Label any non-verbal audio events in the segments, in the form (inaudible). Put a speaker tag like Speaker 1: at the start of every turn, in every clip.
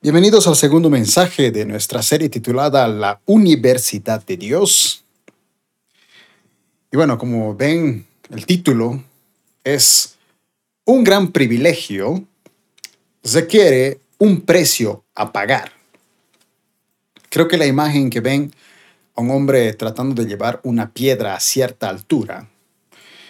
Speaker 1: Bienvenidos al segundo mensaje de nuestra serie titulada La Universidad de Dios. Y bueno, como ven, el título es Un gran privilegio requiere un precio a pagar. Creo que la imagen que ven a un hombre tratando de llevar una piedra a cierta altura,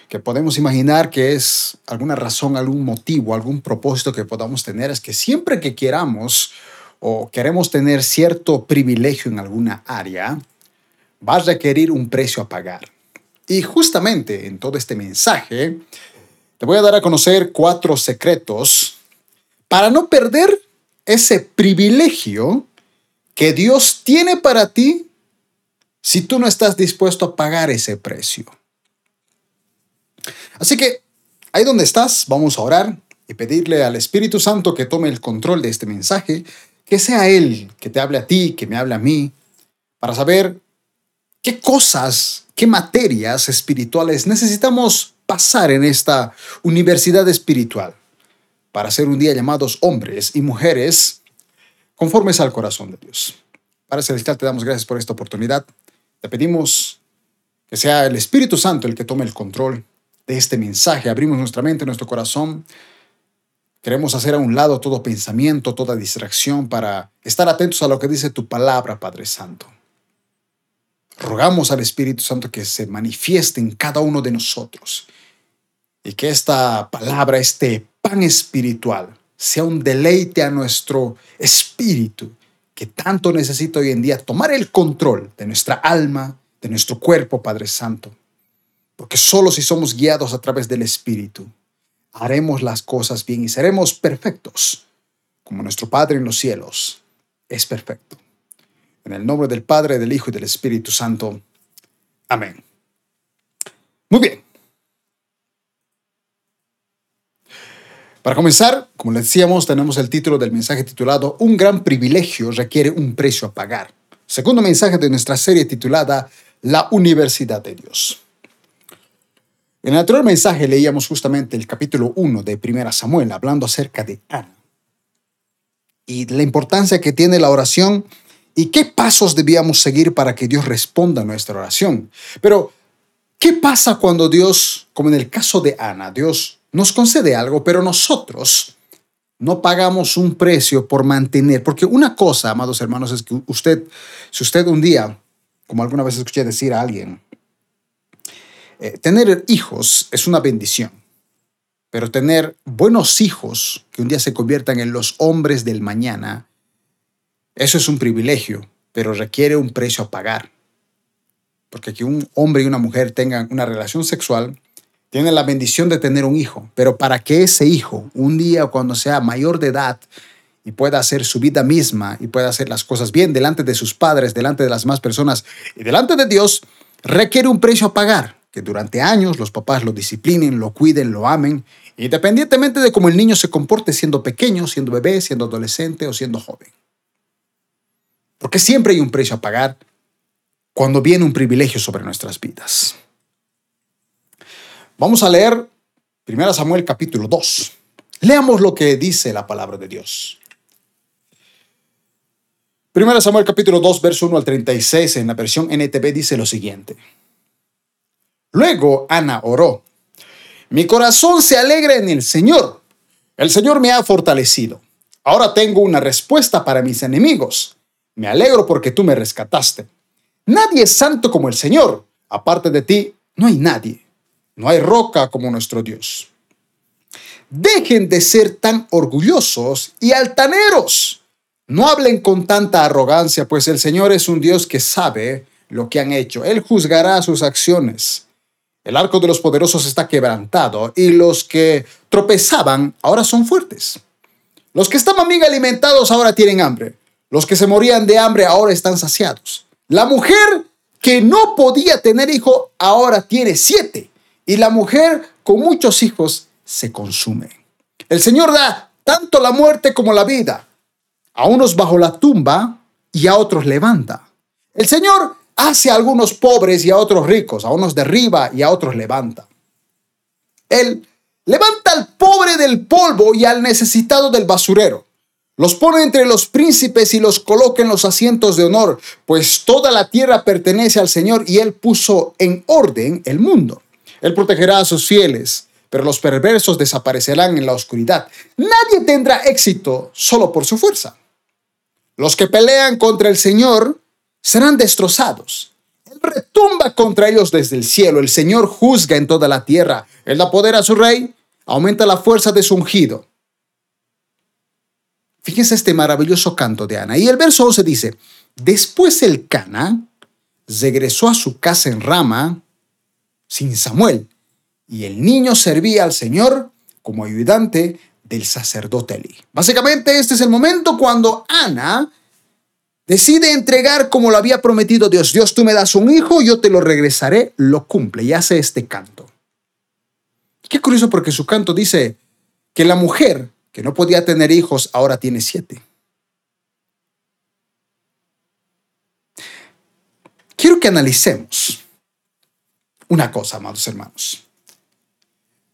Speaker 1: que podemos imaginar que es alguna razón, algún motivo, algún propósito que podamos tener, es que siempre que queramos o queremos tener cierto privilegio en alguna área, va a requerir un precio a pagar. Y justamente en todo este mensaje, te voy a dar a conocer cuatro secretos para no perder ese privilegio que Dios tiene para ti si tú no estás dispuesto a pagar ese precio. Así que ahí donde estás, vamos a orar y pedirle al Espíritu Santo que tome el control de este mensaje, que sea Él que te hable a ti, que me hable a mí, para saber qué cosas, qué materias espirituales necesitamos pasar en esta universidad espiritual para ser un día llamados hombres y mujeres conformes al corazón de Dios. Para Celestial, te damos gracias por esta oportunidad. Te pedimos que sea el Espíritu Santo el que tome el control de este mensaje. Abrimos nuestra mente, nuestro corazón. Queremos hacer a un lado todo pensamiento, toda distracción para estar atentos a lo que dice tu palabra, Padre Santo. Rogamos al Espíritu Santo que se manifieste en cada uno de nosotros y que esta palabra, este pan espiritual, sea un deleite a nuestro espíritu que tanto necesita hoy en día tomar el control de nuestra alma, de nuestro cuerpo, Padre Santo. Porque solo si somos guiados a través del Espíritu, haremos las cosas bien y seremos perfectos, como nuestro Padre en los cielos es perfecto. En el nombre del Padre, del Hijo y del Espíritu Santo. Amén. Muy bien. Para comenzar, como les decíamos, tenemos el título del mensaje titulado Un gran privilegio requiere un precio a pagar. Segundo mensaje de nuestra serie titulada La Universidad de Dios. En el anterior mensaje leíamos justamente el capítulo 1 de Primera Samuel, hablando acerca de Ana y la importancia que tiene la oración y qué pasos debíamos seguir para que Dios responda a nuestra oración. Pero, ¿qué pasa cuando Dios, como en el caso de Ana, Dios nos concede algo, pero nosotros no pagamos un precio por mantener. Porque una cosa, amados hermanos, es que usted, si usted un día, como alguna vez escuché decir a alguien, eh, tener hijos es una bendición, pero tener buenos hijos que un día se conviertan en los hombres del mañana, eso es un privilegio, pero requiere un precio a pagar. Porque que un hombre y una mujer tengan una relación sexual tiene la bendición de tener un hijo, pero para que ese hijo, un día cuando sea mayor de edad y pueda hacer su vida misma y pueda hacer las cosas bien delante de sus padres, delante de las más personas y delante de Dios, requiere un precio a pagar, que durante años los papás lo disciplinen, lo cuiden, lo amen, independientemente de cómo el niño se comporte siendo pequeño, siendo bebé, siendo adolescente o siendo joven. Porque siempre hay un precio a pagar cuando viene un privilegio sobre nuestras vidas. Vamos a leer 1 Samuel capítulo 2. Leamos lo que dice la palabra de Dios. 1 Samuel capítulo 2, verso 1 al 36 en la versión NTV dice lo siguiente. Luego Ana oró. Mi corazón se alegra en el Señor. El Señor me ha fortalecido. Ahora tengo una respuesta para mis enemigos. Me alegro porque tú me rescataste. Nadie es santo como el Señor. Aparte de ti, no hay nadie. No hay roca como nuestro Dios. Dejen de ser tan orgullosos y altaneros. No hablen con tanta arrogancia, pues el Señor es un Dios que sabe lo que han hecho. Él juzgará sus acciones. El arco de los poderosos está quebrantado y los que tropezaban ahora son fuertes. Los que estaban bien alimentados ahora tienen hambre. Los que se morían de hambre ahora están saciados. La mujer que no podía tener hijo ahora tiene siete y la mujer con muchos hijos se consume. El Señor da tanto la muerte como la vida, a unos bajo la tumba y a otros levanta. El Señor hace a algunos pobres y a otros ricos, a unos derriba y a otros levanta. Él levanta al pobre del polvo y al necesitado del basurero. Los pone entre los príncipes y los coloca en los asientos de honor, pues toda la tierra pertenece al Señor y Él puso en orden el mundo. Él protegerá a sus fieles, pero los perversos desaparecerán en la oscuridad. Nadie tendrá éxito solo por su fuerza. Los que pelean contra el Señor serán destrozados. Él retumba contra ellos desde el cielo. El Señor juzga en toda la tierra. Él da poder a su rey, aumenta la fuerza de su ungido. Fíjense este maravilloso canto de Ana. Y el verso 11 dice, después el Cana regresó a su casa en Rama sin Samuel, y el niño servía al Señor como ayudante del sacerdote Eli. Básicamente este es el momento cuando Ana decide entregar como lo había prometido Dios. Dios, tú me das un hijo, yo te lo regresaré, lo cumple y hace este canto. Qué curioso porque su canto dice que la mujer que no podía tener hijos, ahora tiene siete. Quiero que analicemos una cosa, amados hermanos.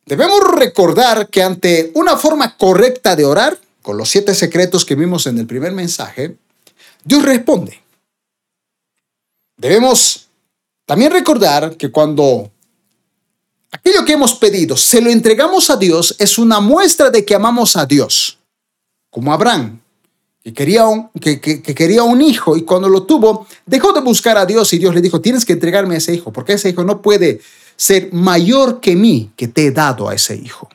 Speaker 1: Debemos recordar que ante una forma correcta de orar, con los siete secretos que vimos en el primer mensaje, Dios responde. Debemos también recordar que cuando Aquello que hemos pedido, se lo entregamos a Dios, es una muestra de que amamos a Dios. Como Abraham, que quería, un, que, quería un hijo y cuando lo tuvo, dejó de buscar a Dios y Dios le dijo, tienes que entregarme a ese hijo, porque ese hijo no puede ser mayor que mí que te he dado a ese hijo.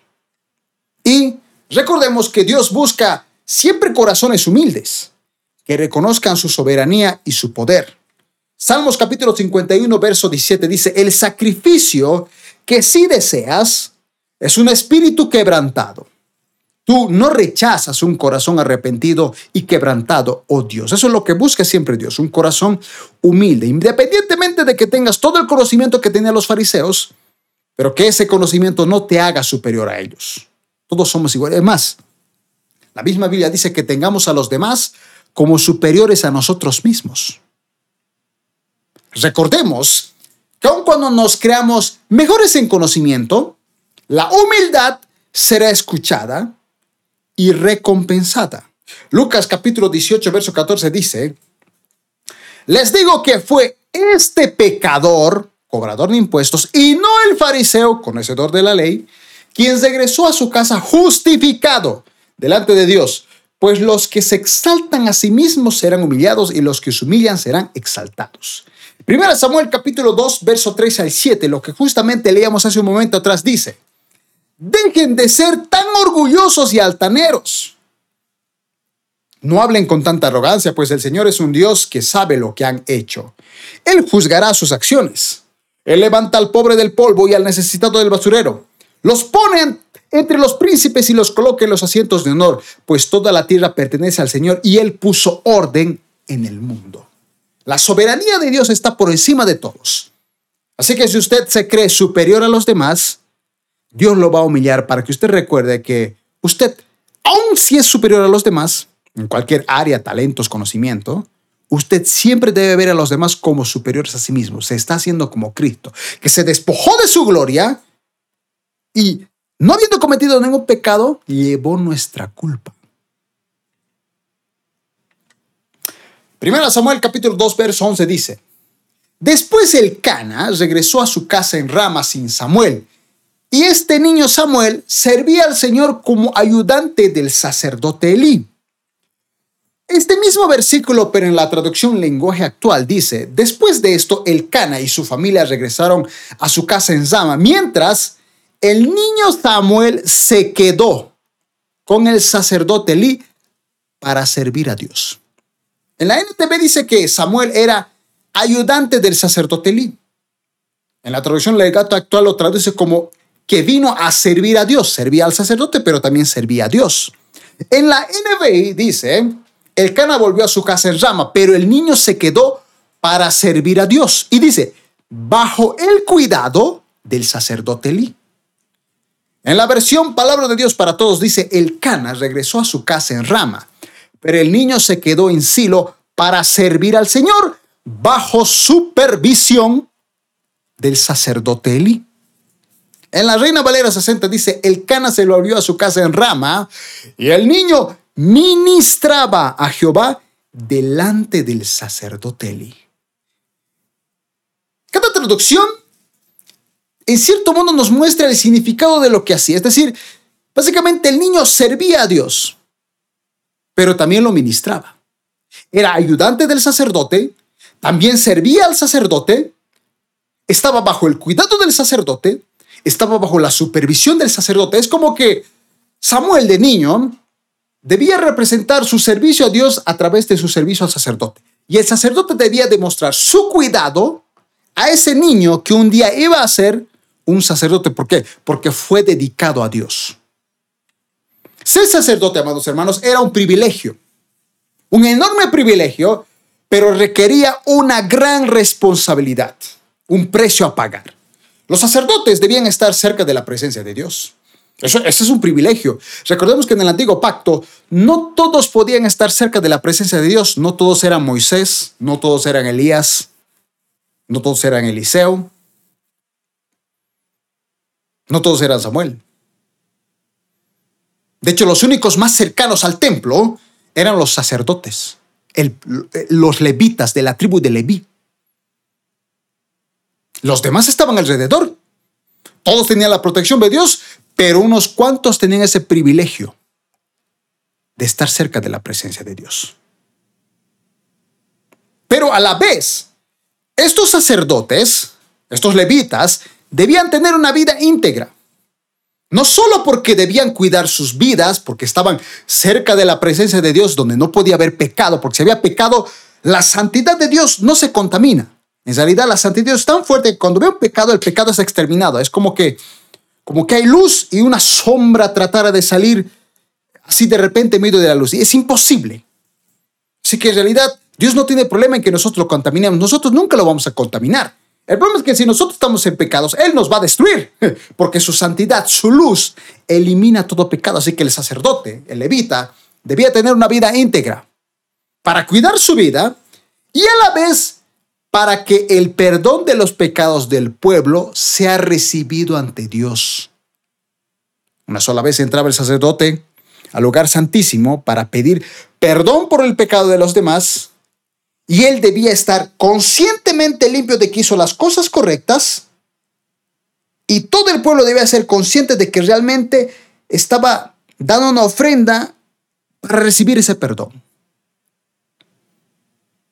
Speaker 1: Y recordemos que Dios busca siempre corazones humildes, que reconozcan su soberanía y su poder. Salmos capítulo 51, verso 17 dice, el sacrificio que si deseas es un espíritu quebrantado. Tú no rechazas un corazón arrepentido y quebrantado, oh Dios. Eso es lo que busca siempre Dios, un corazón humilde, independientemente de que tengas todo el conocimiento que tenían los fariseos, pero que ese conocimiento no te haga superior a ellos. Todos somos iguales. Es más, la misma Biblia dice que tengamos a los demás como superiores a nosotros mismos. Recordemos que aun cuando nos creamos mejores en conocimiento, la humildad será escuchada y recompensada. Lucas capítulo 18, verso 14 dice, les digo que fue este pecador, cobrador de impuestos, y no el fariseo, conocedor de la ley, quien regresó a su casa justificado delante de Dios, pues los que se exaltan a sí mismos serán humillados y los que se humillan serán exaltados. Primera Samuel capítulo 2, verso 3 al 7, lo que justamente leíamos hace un momento atrás dice, dejen de ser tan orgullosos y altaneros. No hablen con tanta arrogancia, pues el Señor es un Dios que sabe lo que han hecho. Él juzgará sus acciones. Él levanta al pobre del polvo y al necesitado del basurero. Los pone entre los príncipes y los coloca en los asientos de honor, pues toda la tierra pertenece al Señor y Él puso orden en el mundo. La soberanía de Dios está por encima de todos. Así que si usted se cree superior a los demás, Dios lo va a humillar para que usted recuerde que usted, aun si es superior a los demás, en cualquier área, talentos, conocimiento, usted siempre debe ver a los demás como superiores a sí mismo. Se está haciendo como Cristo, que se despojó de su gloria y, no habiendo cometido ningún pecado, llevó nuestra culpa. Primera Samuel capítulo 2, verso 11 dice, Después el Cana regresó a su casa en Rama sin Samuel, y este niño Samuel servía al Señor como ayudante del sacerdote Elí. Este mismo versículo, pero en la traducción lenguaje actual, dice, después de esto, el Cana y su familia regresaron a su casa en Rama, mientras el niño Samuel se quedó con el sacerdote Elí para servir a Dios. En la NTV dice que Samuel era ayudante del sacerdote Elí. En la traducción legato actual lo traduce como que vino a servir a Dios. Servía al sacerdote, pero también servía a Dios. En la NBI dice, el Cana volvió a su casa en Rama, pero el niño se quedó para servir a Dios. Y dice, bajo el cuidado del sacerdote Elí. En la versión Palabra de Dios para Todos dice, el Cana regresó a su casa en Rama, pero el niño se quedó en Silo para servir al Señor bajo supervisión del sacerdote Eli. En la Reina Valera 60 dice, el Cana se lo volvió a su casa en Rama y el niño ministraba a Jehová delante del sacerdote Eli. Cada traducción, en cierto modo, nos muestra el significado de lo que hacía. Es decir, básicamente el niño servía a Dios, pero también lo ministraba. Era ayudante del sacerdote, también servía al sacerdote, estaba bajo el cuidado del sacerdote, estaba bajo la supervisión del sacerdote. Es como que Samuel de niño debía representar su servicio a Dios a través de su servicio al sacerdote. Y el sacerdote debía demostrar su cuidado a ese niño que un día iba a ser un sacerdote. ¿Por qué? Porque fue dedicado a Dios. Ser sacerdote, amados hermanos, era un privilegio. Un enorme privilegio, pero requería una gran responsabilidad, un precio a pagar. Los sacerdotes debían estar cerca de la presencia de Dios. Eso, ese es un privilegio. Recordemos que en el antiguo pacto no todos podían estar cerca de la presencia de Dios. No todos eran Moisés, no todos eran Elías, no todos eran Eliseo, no todos eran Samuel. De hecho, los únicos más cercanos al templo eran los sacerdotes, los levitas de la tribu de Leví. Los demás estaban alrededor. Todos tenían la protección de Dios, pero unos cuantos tenían ese privilegio de estar cerca de la presencia de Dios. Pero a la vez, estos sacerdotes, estos levitas, debían tener una vida íntegra. No solo porque debían cuidar sus vidas, porque estaban cerca de la presencia de Dios donde no podía haber pecado, porque si había pecado, la santidad de Dios no se contamina. En realidad, la santidad de Dios es tan fuerte que cuando ve un pecado, el pecado es exterminado. Es como que como que hay luz y una sombra tratara de salir así de repente en medio de la luz. Y es imposible. Así que en realidad Dios no tiene problema en que nosotros lo contaminemos. Nosotros nunca lo vamos a contaminar. El problema es que si nosotros estamos en pecados, Él nos va a destruir, (laughs) porque su santidad, su luz, elimina todo pecado. Así que el sacerdote, el levita, debía tener una vida íntegra para cuidar su vida y a la vez para que el perdón de los pecados del pueblo sea recibido ante Dios. Una sola vez entraba el sacerdote al lugar santísimo para pedir perdón por el pecado de los demás y él debía estar conscientemente limpio de que hizo las cosas correctas y todo el pueblo debía ser consciente de que realmente estaba dando una ofrenda para recibir ese perdón.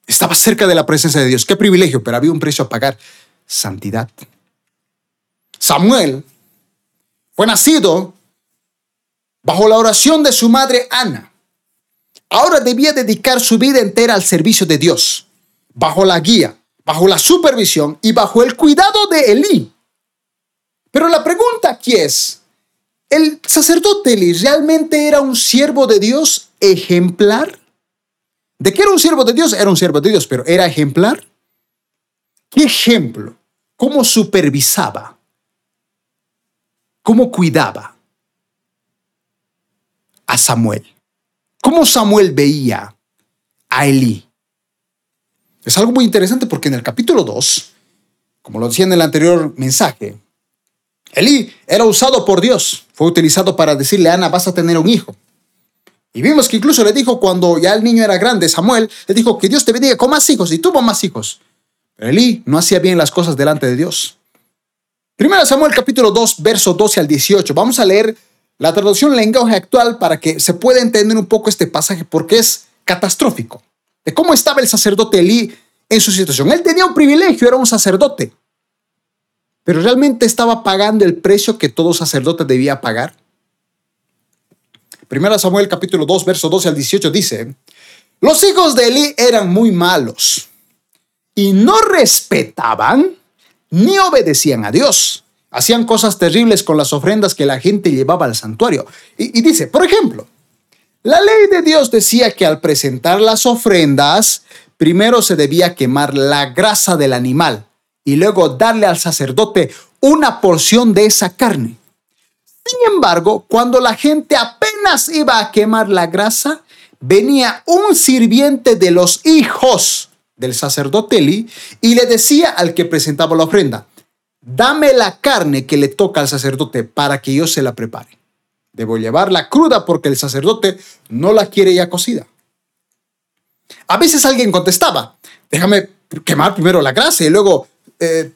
Speaker 1: Estaba cerca de la presencia de Dios. Qué privilegio, pero había un precio a pagar. Santidad. Samuel fue nacido bajo la oración de su madre Ana. Ahora debía dedicar su vida entera al servicio de Dios, bajo la guía, bajo la supervisión y bajo el cuidado de Elí. Pero la pregunta aquí es, ¿el sacerdote Elí realmente era un siervo de Dios ejemplar? ¿De qué era un siervo de Dios? Era un siervo de Dios, pero ¿era ejemplar? ¿Qué ejemplo? ¿Cómo supervisaba? ¿Cómo cuidaba a Samuel? ¿Cómo Samuel veía a Elí? Es algo muy interesante porque en el capítulo 2, como lo decía en el anterior mensaje, Elí era usado por Dios. Fue utilizado para decirle a Ana, vas a tener un hijo. Y vimos que incluso le dijo cuando ya el niño era grande, Samuel, le dijo que Dios te bendiga con más hijos y tuvo más hijos. Pero Elí no hacía bien las cosas delante de Dios. Primero Samuel capítulo 2, verso 12 al 18. Vamos a leer la traducción lenguaje actual para que se pueda entender un poco este pasaje porque es catastrófico. De cómo estaba el sacerdote Elí en su situación. Él tenía un privilegio, era un sacerdote. Pero realmente estaba pagando el precio que todo sacerdote debía pagar. Primera Samuel capítulo 2, verso 12 al 18 dice, los hijos de Eli eran muy malos y no respetaban ni obedecían a Dios. Hacían cosas terribles con las ofrendas que la gente llevaba al santuario. Y, dice, por ejemplo, la ley de Dios decía que al presentar las ofrendas, primero se debía quemar la grasa del animal y luego darle al sacerdote una porción de esa carne. Sin embargo, cuando la gente apenas iba a quemar la grasa, venía un sirviente de los hijos del sacerdote Eli y le decía al que presentaba la ofrenda, dame la carne que le toca al sacerdote para que yo se la prepare. Debo llevarla cruda porque el sacerdote no la quiere ya cocida. A veces alguien contestaba, déjame quemar primero la grasa y luego eh,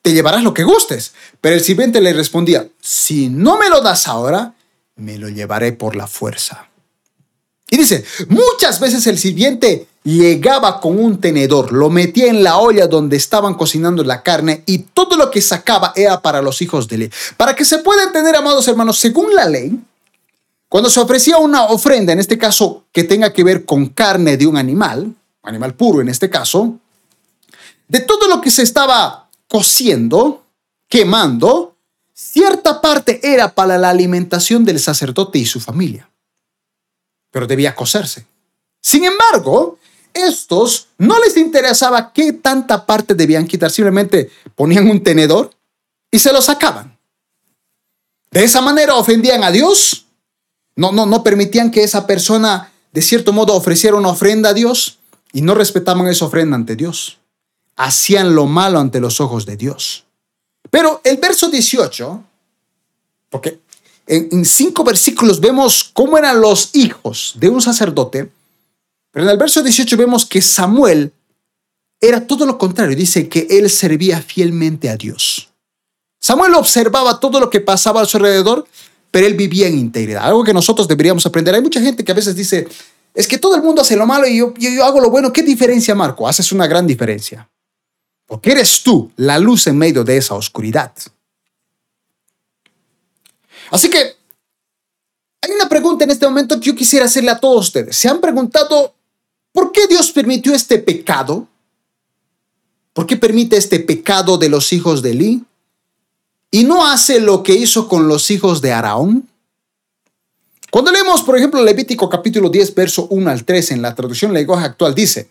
Speaker 1: te llevarás lo que gustes. Pero el sirviente le respondía, si no me lo das ahora, me lo llevaré por la fuerza. Y dice, muchas veces el sirviente llegaba con un tenedor, lo metía en la olla donde estaban cocinando la carne y todo lo que sacaba era para los hijos de ley. Para que se pueda entender, amados hermanos, según la ley, cuando se ofrecía una ofrenda, en este caso que tenga que ver con carne de un animal, animal puro en este caso, de todo lo que se estaba cociendo, quemando, cierta parte era para la alimentación del sacerdote y su familia, pero debía cocerse. Sin embargo, estos no les interesaba qué tanta parte debían quitar, simplemente ponían un tenedor y se lo sacaban. De esa manera ofendían a Dios, no, no, no permitían que esa persona de cierto modo ofreciera una ofrenda a Dios y no respetaban esa ofrenda ante Dios hacían lo malo ante los ojos de Dios. Pero el verso 18, porque en, cinco versículos vemos cómo eran los hijos de un sacerdote, pero en el verso 18 vemos que Samuel era todo lo contrario, dice que él servía fielmente a Dios. Samuel observaba todo lo que pasaba a su alrededor, pero él vivía en integridad, algo que nosotros deberíamos aprender. Hay mucha gente que a veces dice, es que todo el mundo hace lo malo y yo, yo hago lo bueno. ¿Qué diferencia, Marco? Haces una gran diferencia. Porque eres tú la luz en medio de esa oscuridad. Así que hay una pregunta en este momento que yo quisiera hacerle a todos ustedes. ¿Se han preguntado por qué Dios permitió este pecado? ¿Por qué permite este pecado de los hijos de Eli? ¿Y no hace lo que hizo con los hijos de Araón? Cuando leemos, por ejemplo, Levítico capítulo 10, verso 1 al 3 en la traducción lenguaje actual, dice,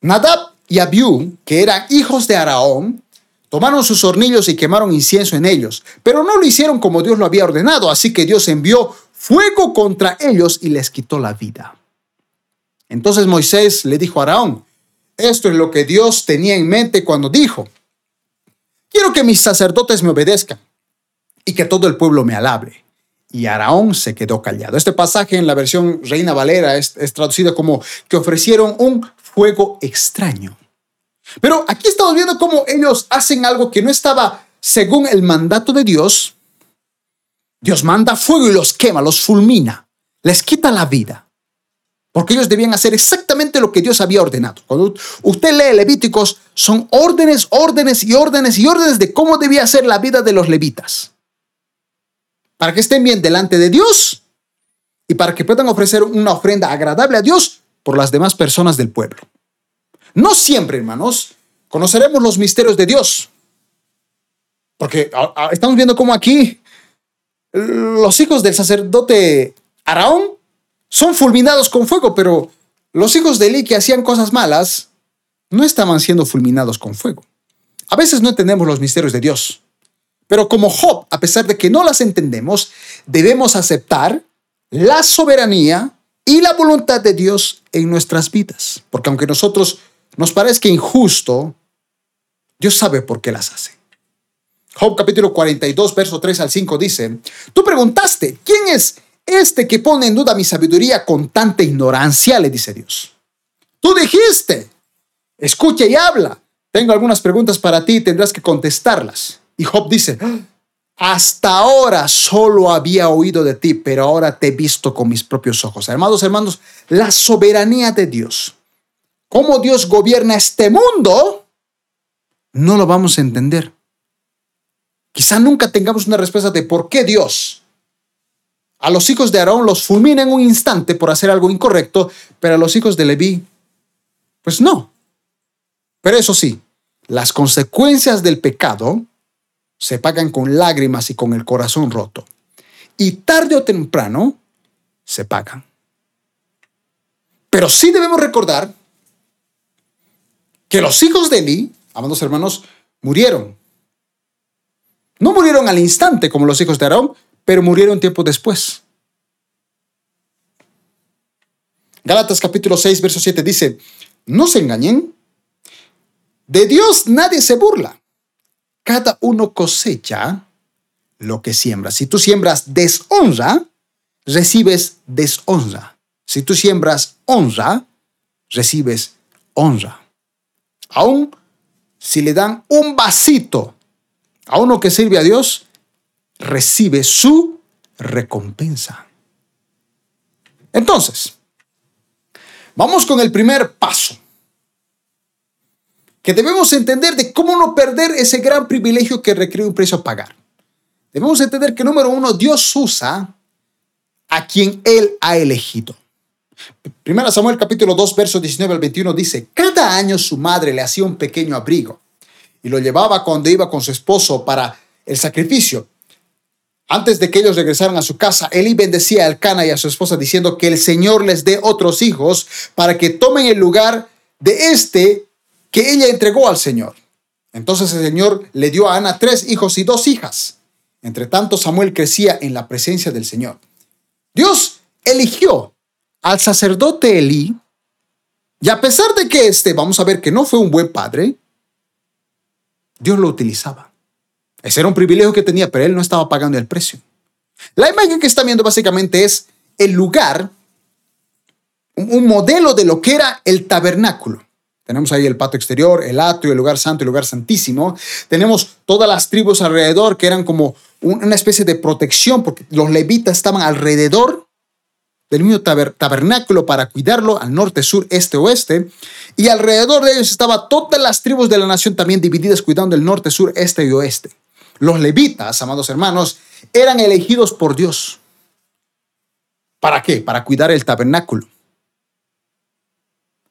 Speaker 1: Nadab y Abiú, que eran hijos de Araón, tomaron sus hornillos y quemaron incienso en ellos, pero no lo hicieron como Dios lo había ordenado, así que Dios envió fuego contra ellos y les quitó la vida. Entonces Moisés le dijo a Araón, esto es lo que Dios tenía en mente cuando dijo, quiero que mis sacerdotes me obedezcan y que todo el pueblo me alabe. Y Araón se quedó callado. Este pasaje en la versión Reina Valera es, es traducido como que ofrecieron un fuego extraño. Pero aquí estamos viendo cómo ellos hacen algo que no estaba según el mandato de Dios. Dios manda fuego y los quema, los fulmina, les quita la vida. Porque ellos debían hacer exactamente lo que Dios había ordenado. Cuando usted lee Levíticos, son órdenes, órdenes y órdenes y órdenes de cómo debía ser la vida de los levitas. Para que estén bien delante de Dios y para que puedan ofrecer una ofrenda agradable a Dios por las demás personas del pueblo. No siempre, hermanos, conoceremos los misterios de Dios. Porque estamos viendo cómo aquí los hijos del sacerdote Araón son fulminados con fuego, pero los hijos de Eli que hacían cosas malas no estaban siendo fulminados con fuego. A veces no entendemos los misterios de Dios, pero como Job, a pesar de que no las entendemos, debemos aceptar la soberanía y la voluntad de Dios en nuestras vidas. Porque aunque nosotros nos parezca injusto, Dios sabe por qué las hace. Job capítulo 42, verso 3 al 5 dice, tú preguntaste, ¿quién es este que pone en duda mi sabiduría con tanta ignorancia? Le dice Dios. Tú dijiste, escucha y habla. Tengo algunas preguntas para ti y tendrás que contestarlas. Y Job dice, hasta ahora solo había oído de ti, pero ahora te he visto con mis propios ojos. Hermanos, hermanos, la soberanía de Dios, cómo Dios gobierna este mundo, no lo vamos a entender. Quizá nunca tengamos una respuesta de por qué Dios a los hijos de Aarón los fulmina en un instante por hacer algo incorrecto, pero a los hijos de Leví, pues no. Pero eso sí, las consecuencias del pecado se pagan con lágrimas y con el corazón roto. Y tarde o temprano se pagan. Pero sí debemos recordar que los hijos de Eli, amados hermanos, murieron. No murieron al instante como los hijos de Aarón, pero murieron tiempo después. Gálatas capítulo 6, verso 7 dice, no se engañen, de Dios nadie se burla cada uno cosecha lo que siembras. Si tú siembras deshonra, recibes deshonra. Si tú siembras honra, recibes honra. Aún si le dan un vasito a uno que sirve a Dios, recibe su recompensa. Entonces, vamos con el primer paso, que debemos entender de cómo no perder ese gran privilegio que requiere un precio a pagar. Debemos entender que, número uno, Dios usa a quien Él ha elegido. Primera Samuel capítulo 2, versos 19 al 21 dice, cada año su madre le hacía un pequeño abrigo y lo llevaba cuando iba con su esposo para el sacrificio. Antes de que ellos regresaran a su casa, Eli bendecía a Elcana y a su esposa diciendo que el Señor les dé otros hijos para que tomen el lugar de este que ella entregó al Señor. Entonces el Señor le dio a Ana tres hijos y dos hijas. Entre tanto, Samuel crecía en la presencia del Señor. Dios eligió al sacerdote Elí, y a pesar de que este, vamos a ver que no fue un buen padre, Dios lo utilizaba. Ese era un privilegio que tenía, pero él no estaba pagando el precio. La imagen que está viendo básicamente es el lugar, un modelo de lo que era el tabernáculo. Tenemos ahí el patio exterior, el atrio, el lugar santo, el lugar santísimo. Tenemos todas las tribus alrededor que eran como una especie de protección porque los levitas estaban alrededor del mismo tabernáculo para cuidarlo al norte, sur, este, oeste. Y alrededor de ellos estaban todas las tribus de la nación también divididas cuidando el norte, sur, este y oeste. Los levitas, amados hermanos, eran elegidos por Dios. ¿Para qué? Para cuidar el tabernáculo.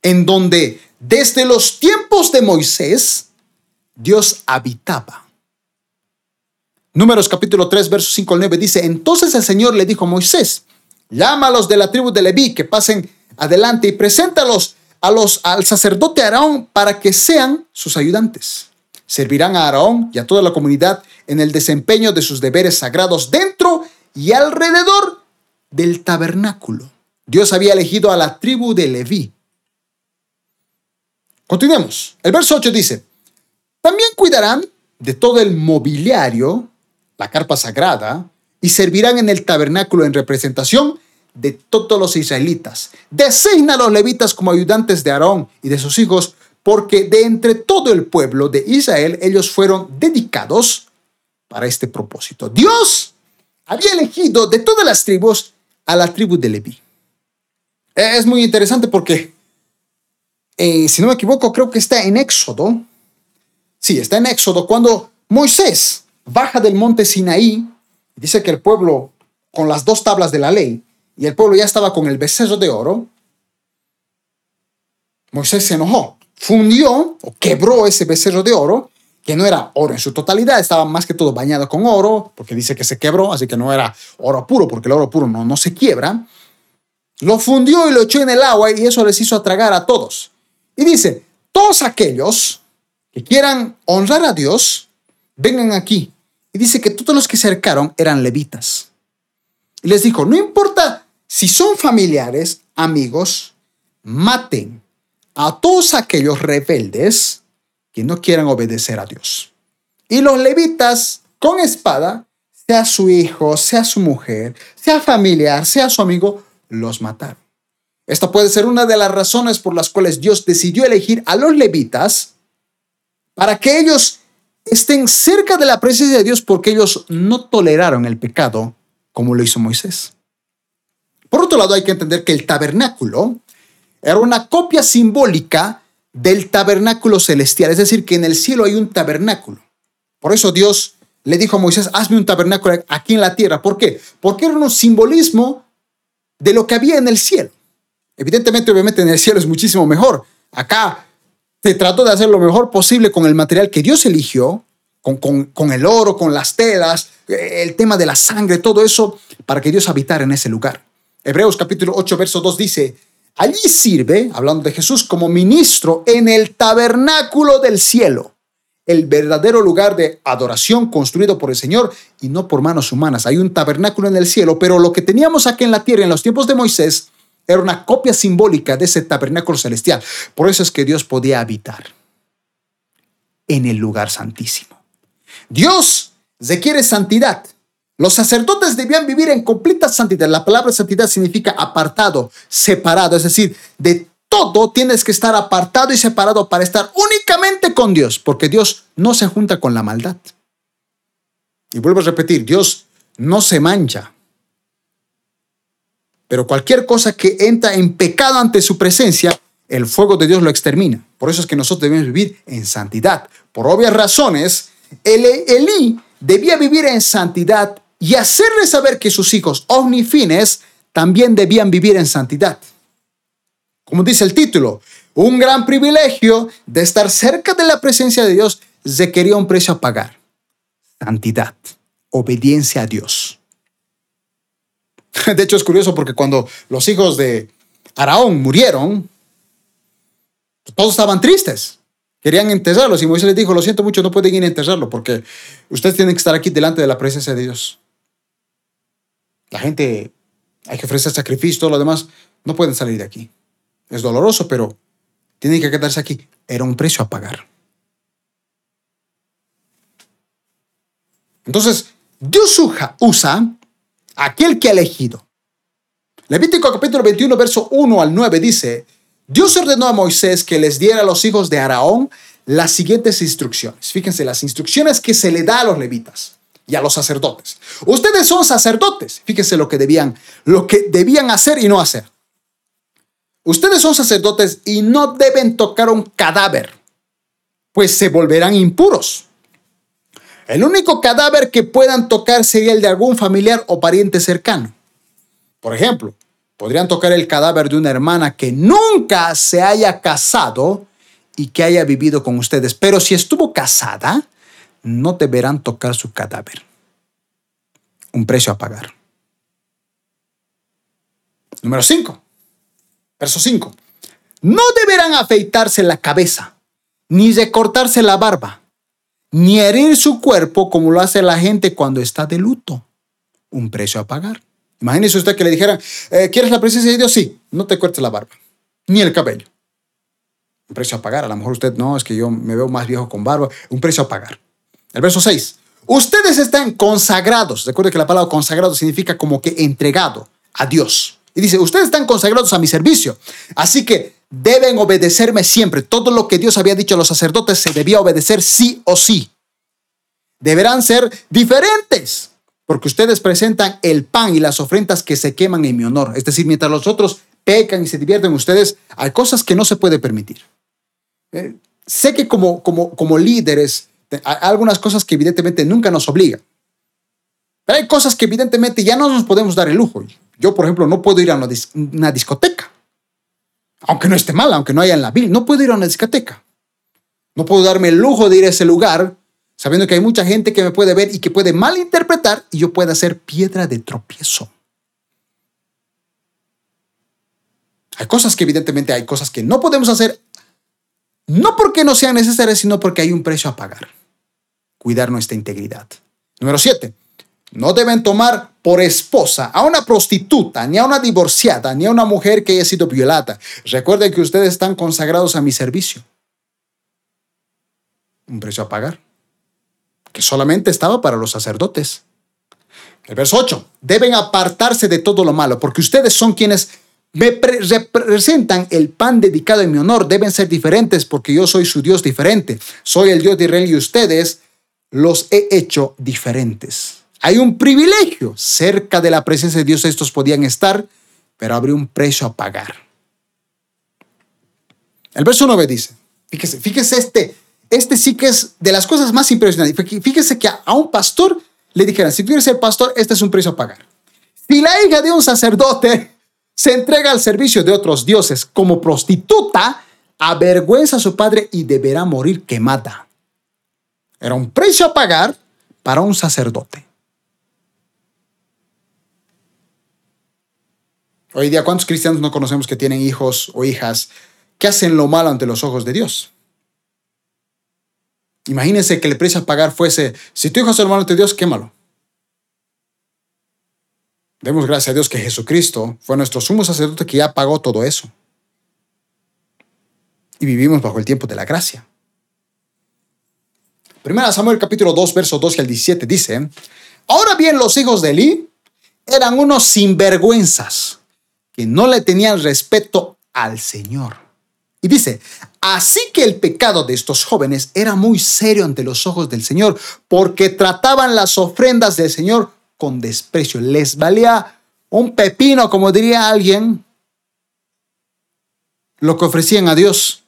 Speaker 1: En donde desde los tiempos de Moisés, Dios habitaba. Números capítulo 3, versos 5 al 9 dice, entonces el Señor le dijo a Moisés, Llámalos de la tribu de Leví que pasen adelante y preséntalos a los, al sacerdote Aarón para que sean sus ayudantes. Servirán a Aarón y a toda la comunidad en el desempeño de sus deberes sagrados dentro y alrededor del tabernáculo. Dios había elegido a la tribu de Leví. Continuemos. El verso 8 dice, también cuidarán de todo el mobiliario, la carpa sagrada, y servirán en el tabernáculo en representación de todos los israelitas. Designa a los levitas como ayudantes de Aarón y de sus hijos, porque de entre todo el pueblo de Israel ellos fueron dedicados para este propósito. Dios había elegido de todas las tribus a la tribu de Leví. Es muy interesante porque, eh, si no me equivoco, creo que está en Éxodo. Sí, está en Éxodo cuando Moisés baja del monte Sinaí Dice que el pueblo, con las dos tablas de la ley, y el pueblo ya estaba con el becerro de oro, Moisés se enojó, fundió o quebró ese becerro de oro, que no era oro en su totalidad, estaba más que todo bañado con oro, porque dice que se quebró, así que no era oro puro, porque el oro puro no, no se quiebra. Lo fundió y lo echó en el agua y eso les hizo atragar a todos. Y dice, todos aquellos que quieran honrar a Dios, vengan aquí y dice que todos los que se acercaron eran levitas. Y les dijo, no importa si son familiares, amigos, maten a todos aquellos rebeldes que no quieran obedecer a Dios. Y los levitas con espada, sea su hijo, sea su mujer, sea familiar, sea su amigo, los mataron. Esta puede ser una de las razones por las cuales Dios decidió elegir a los levitas para que ellos estén cerca de la presencia de Dios porque ellos no toleraron el pecado como lo hizo Moisés. Por otro lado, hay que entender que el tabernáculo era una copia simbólica del tabernáculo celestial, es decir, que en el cielo hay un tabernáculo. Por eso Dios le dijo a Moisés, hazme un tabernáculo aquí en la tierra. ¿Por qué? Porque era un simbolismo de lo que había en el cielo. Evidentemente, obviamente en el cielo es muchísimo mejor. Acá se trató de hacer lo mejor posible con el material que Dios eligió, con, con, el oro, con las telas, eh, el tema de la sangre, todo eso, para que Dios habitara en ese lugar. Hebreos capítulo 8, verso 2 dice, allí sirve, hablando de Jesús, como ministro en el tabernáculo del cielo, el verdadero lugar de adoración construido por el Señor y no por manos humanas. Hay un tabernáculo en el cielo, pero lo que teníamos aquí en la tierra en los tiempos de Moisés era una copia simbólica de ese tabernáculo celestial. Por eso es que Dios podía habitar en el lugar santísimo. Dios requiere santidad Los sacerdotes debían vivir en completa santidad. La palabra santidad significa apartado, separado, es decir, de todo tienes que estar apartado y separado para estar únicamente con Dios, porque Dios no se junta con la maldad. Y vuelvo a repetir, Dios no se mancha. Pero cualquier cosa que entra en pecado ante su presencia, el fuego de Dios lo extermina. Por eso es que nosotros debemos vivir en santidad. Por obvias razones, Elí debía vivir en santidad y hacerle saber que sus hijos omnifines también debían vivir en santidad. Como dice el título, un gran privilegio de estar cerca de la presencia de Dios requería un precio a pagar. Santidad, obediencia a Dios. (laughs) De hecho, es curioso porque cuando los hijos de Araón murieron, todos estaban tristes. Querían enterrarlos y Moisés les dijo, lo siento mucho, no pueden ir a enterrarlo porque ustedes tienen que estar aquí delante de la presencia de Dios. La gente, hay que ofrecer sacrificio, todo lo demás, no pueden salir de aquí. Es doloroso, pero tienen que quedarse aquí. Era un precio a pagar. Entonces, Dios usa aquel que ha elegido. Levítico capítulo 21, verso 1 al 9 dice, Dios ordenó a Moisés que les diera a los hijos de Araón las siguientes instrucciones. Fíjense, las instrucciones que se le da a los levitas y a los sacerdotes. Ustedes son sacerdotes. Fíjense lo que debían, lo que debían hacer y no hacer. Ustedes son sacerdotes y no deben tocar un cadáver, pues se volverán impuros. El único cadáver que puedan tocar sería el de algún familiar o pariente cercano. Por ejemplo, podrían tocar el cadáver de una hermana que nunca se haya casado y que haya vivido con ustedes. Pero si estuvo casada, no deberán tocar su cadáver. Un precio a pagar. Número 5. Verso 5. No deberán afeitarse la cabeza, ni recortarse la barba, ni herir su cuerpo como lo hace la gente cuando está de luto. Un precio a pagar. Imagínese usted que le dijeran, eh, ¿quieres la presencia de Dios? Sí, no te cortes la barba, ni el cabello. Un precio a pagar. A lo mejor usted no, es que yo me veo más viejo con barba. Un precio a pagar. El verso 6. Ustedes están consagrados. Recuerde que la palabra consagrado significa como que entregado a Dios. Y dice, ustedes están consagrados a mi servicio. Así que deben obedecerme siempre. Todo lo que Dios había dicho a los sacerdotes se debía obedecer sí o sí. Deberán ser diferentes, porque ustedes presentan el pan y las ofrendas que se queman en mi honor. Es decir, mientras los otros pecan y se divierten ustedes, hay cosas que no se puede permitir. Eh, sé que como, como, como líderes hay algunas cosas que evidentemente nunca nos obligan. Pero hay cosas que evidentemente ya no nos podemos dar el lujo. Yo, por ejemplo, no puedo ir a una, discoteca. Aunque no esté mal, aunque no haya en la Biblia, no puedo ir a una discoteca. No puedo darme el lujo de ir a ese lugar sabiendo que hay mucha gente que me puede ver y que puede malinterpretar y yo pueda ser piedra de tropiezo. Hay cosas que evidentemente hay cosas que no podemos hacer, no porque no sean necesarias, sino porque hay un precio a pagar cuidar nuestra integridad. Número siete, no deben tomar por esposa a una prostituta, ni a una divorciada, ni a una mujer que haya sido violada. Recuerden que ustedes están consagrados a mi servicio. Un precio a pagar, que solamente estaba para los sacerdotes. El verso 8, deben apartarse de todo lo malo, porque ustedes son quienes me representan el pan dedicado en mi honor. Deben ser diferentes porque yo soy su Dios diferente. Soy el Dios de Israel y ustedes los he hecho diferentes. Hay un privilegio. Cerca de la presencia de Dios estos podían estar, pero habría un precio a pagar. El verso 9 dice, fíjese, fíjese este, este sí que es de las cosas más impresionantes. Fíjese que a un pastor le dijeran, si tú quieres ser pastor, este es un precio a pagar. Si la hija de un sacerdote se entrega al servicio de otros dioses como prostituta, avergüenza a su padre y deberá morir quemada. Era un precio a pagar para un sacerdote. Hoy día, ¿cuántos cristianos no conocemos que tienen hijos o hijas que hacen lo malo ante los ojos de Dios? Imagínense que el precio a pagar fuese, si tu hijo lo malo ante Dios, quémalo. Demos gracias a Dios que Jesucristo fue nuestro sumo sacerdote que ya pagó todo eso. Y vivimos bajo el tiempo de la gracia. Primera Samuel capítulo 2, verso 12 al 17 dice, Ahora bien, los hijos de Eli eran unos sinvergüenzas que no le tenían respeto al Señor. Y dice, así que el pecado de estos jóvenes era muy serio ante los ojos del Señor, porque trataban las ofrendas del Señor con desprecio. Les valía un pepino, como diría alguien, lo que ofrecían a Dios.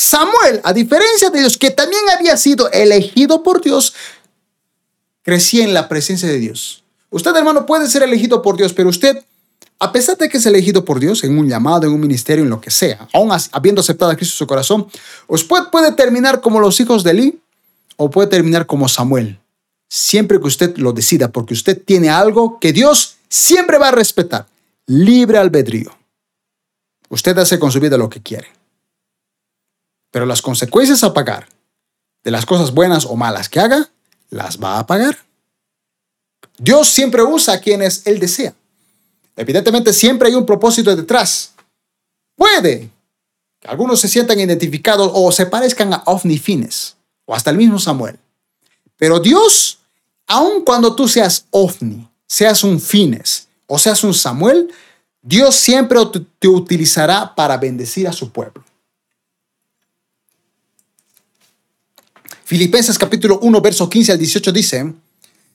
Speaker 1: Samuel, a diferencia de Dios, que también había sido elegido por Dios, crecía en la presencia de Dios. Usted, hermano, puede ser elegido por Dios, pero usted, a pesar de que es elegido por Dios en un llamado, en un ministerio, en lo que sea, aún habiendo aceptado a Cristo en su corazón, usted puede terminar como los hijos de Eli o puede terminar como Samuel. Siempre que usted lo decida, porque usted tiene algo que Dios siempre va a respetar. Libre albedrío. Usted hace con su vida lo que quiere. Pero las consecuencias a pagar de las cosas buenas o malas que haga, las va a pagar. Dios siempre usa a quienes Él desea. Evidentemente siempre hay un propósito detrás. Puede que algunos se sientan identificados o se parezcan a Ofni Fines o hasta el mismo Samuel. Pero Dios, aun cuando tú seas Ofni, seas un Fines o seas un Samuel, Dios siempre te utilizará para bendecir a su pueblo. Filipenses capítulo 1, verso 15 al 18 dice,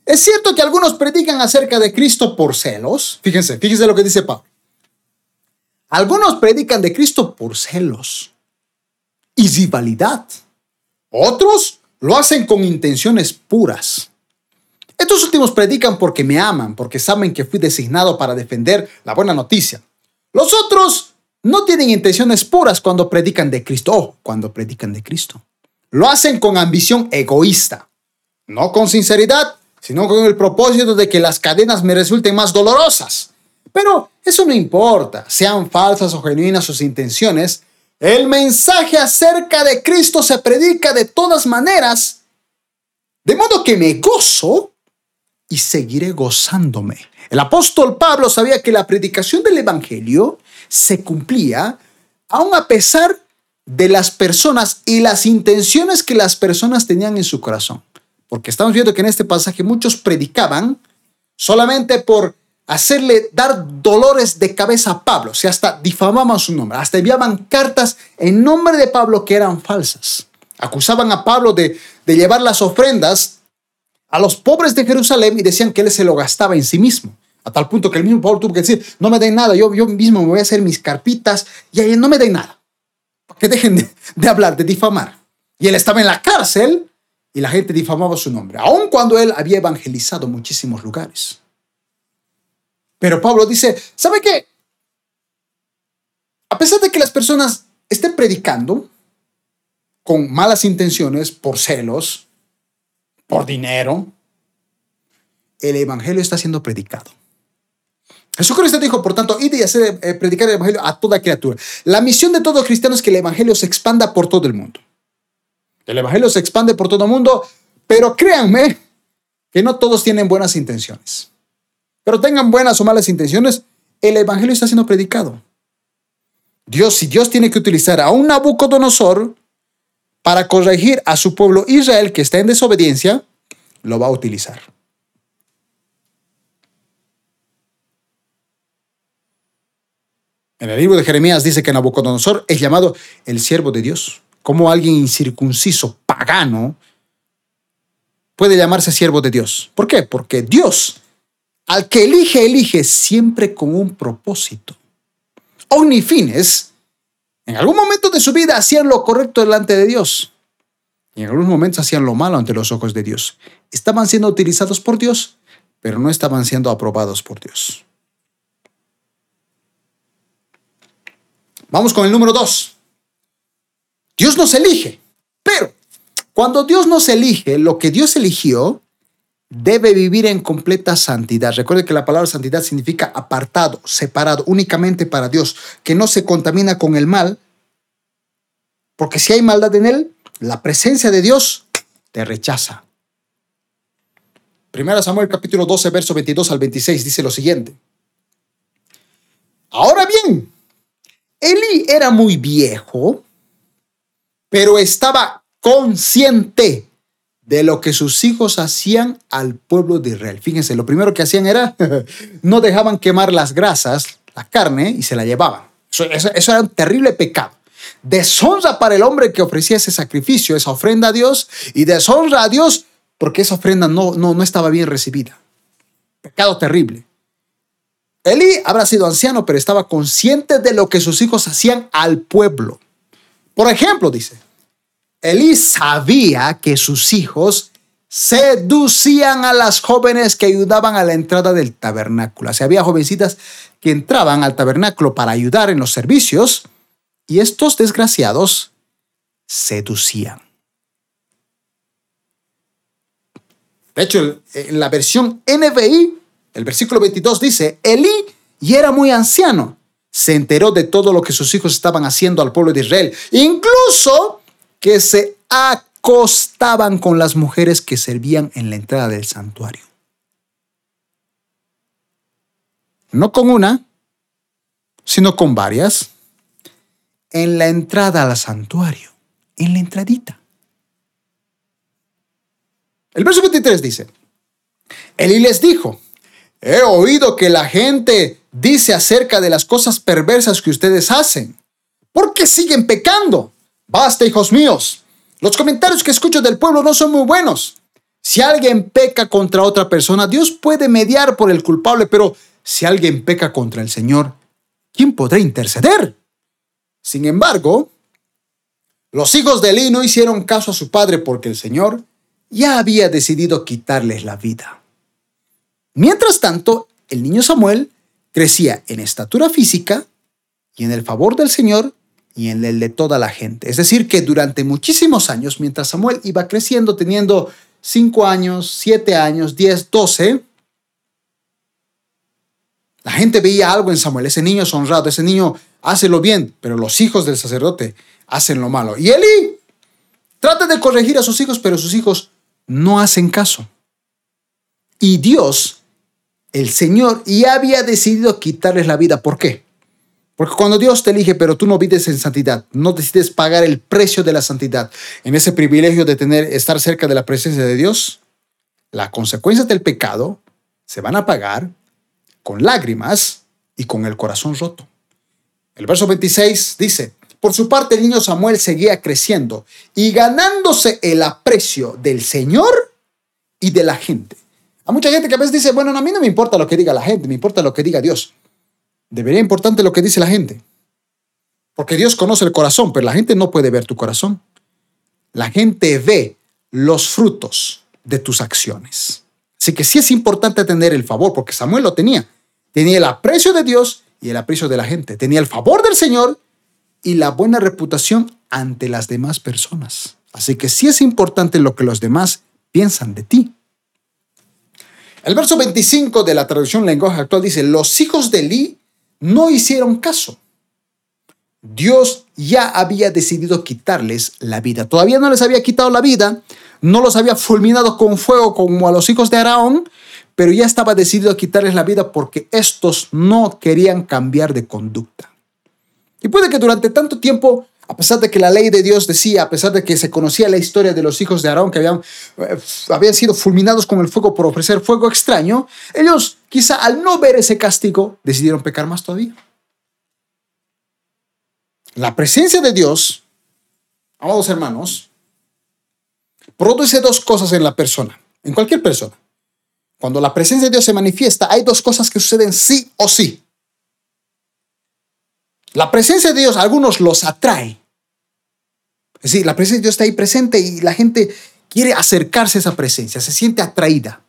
Speaker 1: es cierto que algunos predican acerca de Cristo por celos. Fíjense, fíjense lo que dice Pablo. Algunos predican de Cristo por celos y rivalidad. Otros lo hacen con intenciones puras. Estos últimos predican porque me aman, porque saben que fui designado para defender la buena noticia. Los otros no tienen intenciones puras cuando predican de Cristo, o cuando predican de Cristo. Lo hacen con ambición egoísta, no con sinceridad, sino con el propósito de que las cadenas me resulten más dolorosas. Pero eso no importa, sean falsas o genuinas sus intenciones, el mensaje acerca de Cristo se predica de todas maneras, de modo que me gozo y seguiré gozándome. El apóstol Pablo sabía que la predicación del Evangelio se cumplía aun a pesar de las personas y las intenciones que las personas tenían en su corazón. Porque estamos viendo que en este pasaje muchos predicaban solamente por hacerle dar dolores de cabeza a Pablo. O sea, hasta difamaban su nombre, hasta enviaban cartas en nombre de Pablo que eran falsas. Acusaban a Pablo de, de llevar las ofrendas a los pobres de Jerusalén y decían que él se lo gastaba en sí mismo. A tal punto que el mismo Pablo tuvo que decir, no me den nada, yo, yo mismo me voy a hacer mis carpitas y ahí no me den nada que dejen de, hablar, de difamar. Y él estaba en la cárcel y la gente difamaba su nombre, aun cuando él había evangelizado muchísimos lugares. Pero Pablo dice, ¿sabe qué? A pesar de que las personas estén predicando con malas intenciones, por celos, por dinero, el Evangelio está siendo predicado. Jesucristo dijo, por tanto, id y hacer eh, predicar el Evangelio a toda criatura. La misión de todo cristiano es que el Evangelio se expanda por todo el mundo. El Evangelio se expande por todo el mundo, pero créanme que no todos tienen buenas intenciones. Pero tengan buenas o malas intenciones, el Evangelio está siendo predicado. Dios, si Dios tiene que utilizar a un Nabucodonosor para corregir a su pueblo Israel que está en desobediencia, lo va a utilizar. En el libro de Jeremías dice que Nabucodonosor es llamado el siervo de Dios. Como alguien incircunciso, pagano, puede llamarse siervo de Dios? ¿Por qué? Porque Dios, al que elige, elige siempre con un propósito. Omnifines, en algún momento de su vida hacían lo correcto delante de Dios. Y en algunos momentos hacían lo malo ante los ojos de Dios. Estaban siendo utilizados por Dios, pero no estaban siendo aprobados por Dios. Vamos con el número dos. Dios nos elige, pero cuando Dios nos elige, lo que Dios eligió debe vivir en completa santidad. Recuerde que la palabra santidad significa apartado, separado, únicamente para Dios, que no se contamina con el mal, porque si hay maldad en él, la presencia de Dios te rechaza. Primera Samuel capítulo 12, verso 22 al 26 dice lo siguiente. Ahora bien, Eli era muy viejo, pero estaba consciente de lo que sus hijos hacían al pueblo de Israel. Fíjense, lo primero que hacían era, (laughs) no dejaban quemar las grasas, la carne, y se la llevaban. Eso, era un terrible pecado. Deshonra para el hombre que ofrecía ese sacrificio, esa ofrenda a Dios, y deshonra a Dios porque esa ofrenda no, no, no estaba bien recibida. Pecado terrible. Elí habrá sido anciano, pero estaba consciente de lo que sus hijos hacían al pueblo. Por ejemplo, dice, Elí sabía que sus hijos seducían a las jóvenes que ayudaban a la entrada del tabernáculo. O había jovencitas que entraban al tabernáculo para ayudar en los servicios y estos desgraciados seducían. De hecho, en la versión NBI, el versículo 22 dice, Elí y era muy anciano. Se enteró de todo lo que sus hijos estaban haciendo al pueblo de Israel. Incluso que se acostaban con las mujeres que servían en la entrada del santuario. No con una, sino con varias, en la entrada al santuario, en la entradita. El verso 23 dice, Elí les dijo, he oído que la gente dice acerca de las cosas perversas que ustedes hacen. ¿Por qué siguen pecando? Basta, hijos míos. Los comentarios que escucho del pueblo no son muy buenos. Si alguien peca contra otra persona, Dios puede mediar por el culpable, pero si alguien peca contra el Señor, ¿quién podrá interceder? Sin embargo, los hijos de Eli no hicieron caso a su padre porque el Señor ya había decidido quitarles la vida. Mientras tanto, el niño Samuel crecía en estatura física y en el favor del Señor y en el de toda la gente. Es decir, que durante muchísimos años, mientras Samuel iba creciendo, teniendo 5 años, 7 años, 10, 12, la gente veía algo en Samuel. Ese niño es honrado, ese niño hace lo bien, pero los hijos del sacerdote hacen lo malo. Y Eli trata de corregir a sus hijos, pero sus hijos no hacen caso. Y Dios, el Señor, ya había decidido quitarles la vida. ¿Por qué? Porque cuando Dios te elige, pero tú no vives en santidad, no decides pagar el precio de la santidad, en ese privilegio de tener, estar cerca de la presencia de Dios, las consecuencias del pecado se van a pagar con lágrimas y con el corazón roto. El verso 26 dice, por su parte el niño Samuel seguía creciendo y ganándose el aprecio del Señor y de la gente. Hay mucha gente que a veces dice, bueno, a mí no me importa lo que diga la gente, me importa lo que diga Dios. Debería importante lo que dice la gente. Porque Dios conoce el corazón, pero la gente no puede ver tu corazón. La gente ve los frutos de tus acciones. Así que sí es importante tener el favor, porque Samuel lo tenía. Tenía el aprecio de Dios y el aprecio de la gente. Tenía el favor del Señor y la buena reputación ante las demás personas. Así que sí es importante lo que los demás piensan de ti. El verso 25 de la traducción lenguaje actual dice, los hijos de Eli no hicieron caso. Dios ya había decidido quitarles la vida. Todavía no les había quitado la vida, no los había fulminado con fuego como a los hijos de Araón, pero ya estaba decidido a quitarles la vida porque estos no querían cambiar de conducta. Y puede que durante tanto tiempo, a pesar de que la ley de Dios decía, a pesar de que se conocía la historia de los hijos de Araón que habían, eh, habían sido fulminados con el fuego por ofrecer fuego extraño, ellos quizá al no ver ese castigo decidieron pecar más todavía. La presencia de Dios, amados hermanos, produce dos cosas en la persona, en cualquier persona. Cuando la presencia de Dios se manifiesta, hay dos cosas que suceden sí o sí. La presencia de Dios, a algunos los atrae. Es decir, la presencia de Dios está ahí presente y la gente quiere acercarse a esa presencia, se siente atraída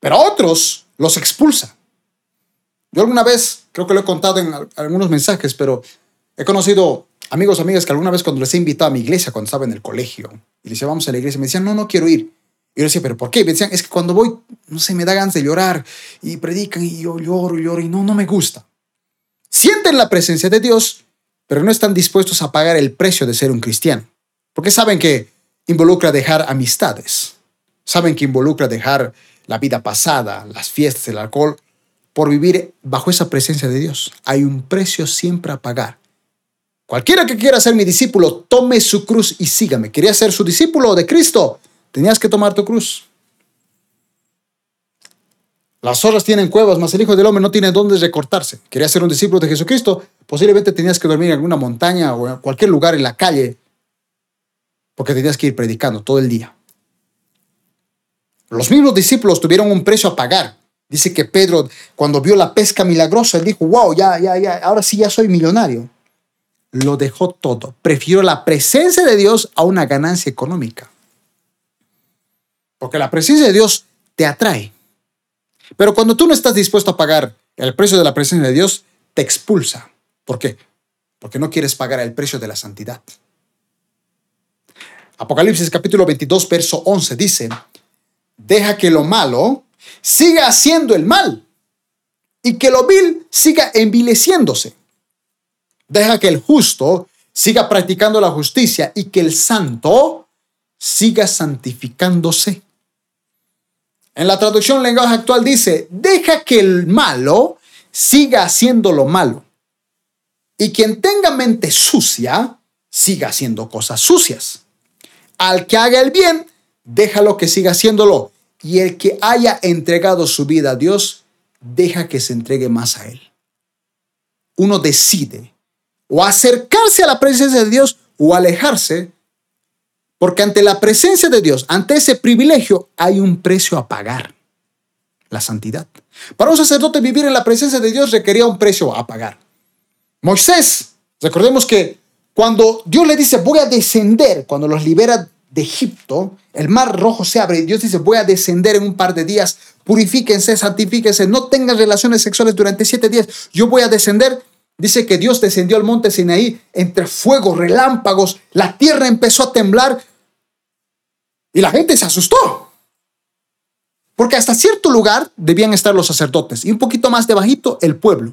Speaker 1: pero a otros los expulsa. Yo alguna vez, creo que lo he contado en algunos mensajes, pero he conocido amigos, amigas que alguna vez cuando les he invitado a mi iglesia, cuando estaba en el colegio, y les decía, vamos a la iglesia, me decían, no, no quiero ir. Y yo decía, ¿pero por qué? Me decían, es que cuando voy, no sé, me da ganas de llorar y predican y yo lloro y lloro y no, no me gusta. Sienten la presencia de Dios, pero no están dispuestos a pagar el precio de ser un cristiano. Porque saben que involucra dejar amistades. Saben que involucra dejar la vida pasada, las fiestas, el alcohol, por vivir bajo esa presencia de Dios. Hay un precio siempre a pagar. Cualquiera que quiera ser mi discípulo, tome su cruz y sígame. ¿Querías ser su discípulo de Cristo? Tenías que tomar tu cruz. Las zorras tienen cuevas, mas el Hijo del Hombre no tiene dónde recortarse. Querías ser un discípulo de Jesucristo, posiblemente tenías que dormir en alguna montaña o en cualquier lugar en la calle, porque tenías que ir predicando todo el día. Los mismos discípulos tuvieron un precio a pagar. Dice que Pedro, cuando vio la pesca milagrosa, él dijo, wow, ya, ya, ya, ahora sí ya soy millonario. Lo dejó todo. Prefirió la presencia de Dios a una ganancia económica. Porque la presencia de Dios te atrae. Pero cuando tú no estás dispuesto a pagar el precio de la presencia de Dios, te expulsa. ¿Por qué? Porque no quieres pagar el precio de la santidad. Apocalipsis capítulo 22, verso 11 dice, deja que lo malo siga haciendo el mal y que lo vil siga envileciéndose. Deja que el justo siga practicando la justicia y que el santo siga santificándose. En la traducción lenguaje actual dice, deja que el malo siga haciendo lo malo. Y quien tenga mente sucia, siga haciendo cosas sucias. Al que haga el bien, déjalo que siga haciéndolo. Y el que haya entregado su vida a Dios, deja que se entregue más a Él. Uno decide o acercarse a la presencia de Dios o alejarse porque ante la presencia de Dios, ante ese privilegio, hay un precio a pagar. La santidad. Para un sacerdote vivir en la presencia de Dios requería un precio a pagar. Moisés, recordemos que cuando Dios le dice, voy a descender, cuando los libera de Egipto, el mar rojo se abre y Dios dice, voy a descender en un par de días, purifíquense, santifíquense, no tengan relaciones sexuales durante siete días, yo voy a descender. Dice que Dios descendió al monte Sinaí entre fuego, relámpagos, la tierra empezó a temblar y la gente se asustó. Porque hasta cierto lugar debían estar los sacerdotes y un poquito más debajito el pueblo.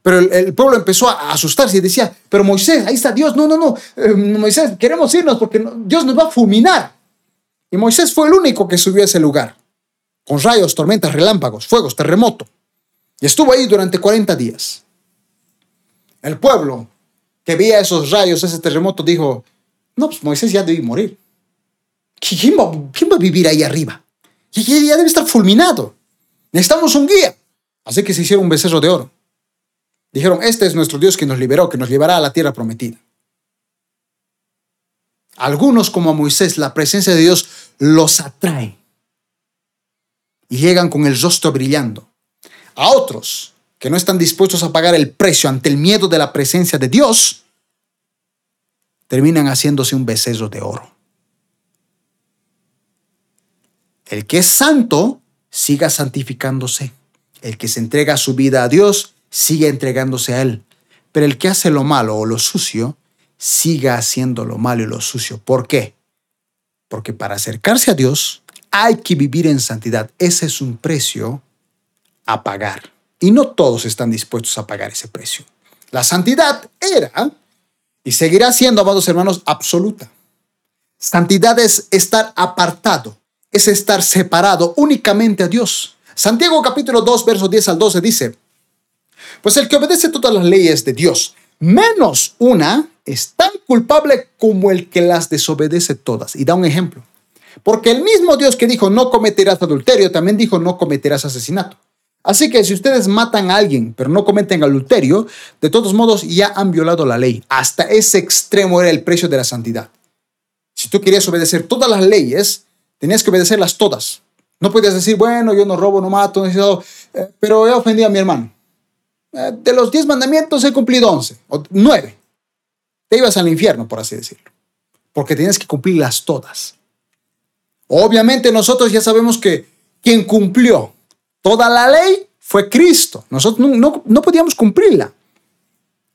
Speaker 1: Pero el, pueblo empezó a asustarse y decía, pero Moisés, ahí está Dios, no, no, no, eh, Moisés, queremos irnos porque Dios nos va a fulminar. Y Moisés fue el único que subió a ese lugar, con rayos, tormentas, relámpagos, fuegos, terremoto. Y estuvo ahí durante 40 días. El pueblo que veía esos rayos, ese terremoto, dijo, no, pues Moisés ya debe morir. ¿Quién va, a vivir ahí arriba? Ya debe estar fulminado. Necesitamos un guía. Así que se hicieron un becerro de oro. Dijeron, este es nuestro Dios que nos liberó, que nos llevará a la tierra prometida. Algunos, como a Moisés, la presencia de Dios los atrae. Y llegan con el rostro brillando. A otros, que no están dispuestos a pagar el precio ante el miedo de la presencia de Dios, terminan haciéndose un becerro de oro. El que es santo, siga santificándose. El que se entrega su vida a Dios, siga entregándose a Él. Pero el que hace lo malo o lo sucio, siga haciendo lo malo y lo sucio. ¿Por qué? Porque para acercarse a Dios hay que vivir en santidad. Ese es un precio a pagar. Y no todos están dispuestos a pagar ese precio. La santidad era y seguirá siendo, amados hermanos, absoluta. Santidad es estar apartado, es estar separado únicamente a Dios. Santiago capítulo 2, versos 10 al 12 dice, pues el que obedece todas las leyes de Dios, menos una, es tan culpable como el que las desobedece todas. Y da un ejemplo. Porque el mismo Dios que dijo no cometerás adulterio, también dijo no cometerás asesinato. Así que si ustedes matan a alguien, pero no cometen adulterio, de todos modos ya han violado la ley. Hasta ese extremo era el precio de la santidad. Si tú querías obedecer todas las leyes, Tenías que obedecerlas todas. No podías decir, bueno, yo no robo, no mato, no eh, pero he ofendido a mi hermano. Eh, de los diez mandamientos he cumplido once, o nueve. Te ibas al infierno, por así decirlo. Porque tenías que cumplirlas todas. Obviamente nosotros ya sabemos que quien cumplió toda la ley fue Cristo. Nosotros no, no podíamos cumplirla.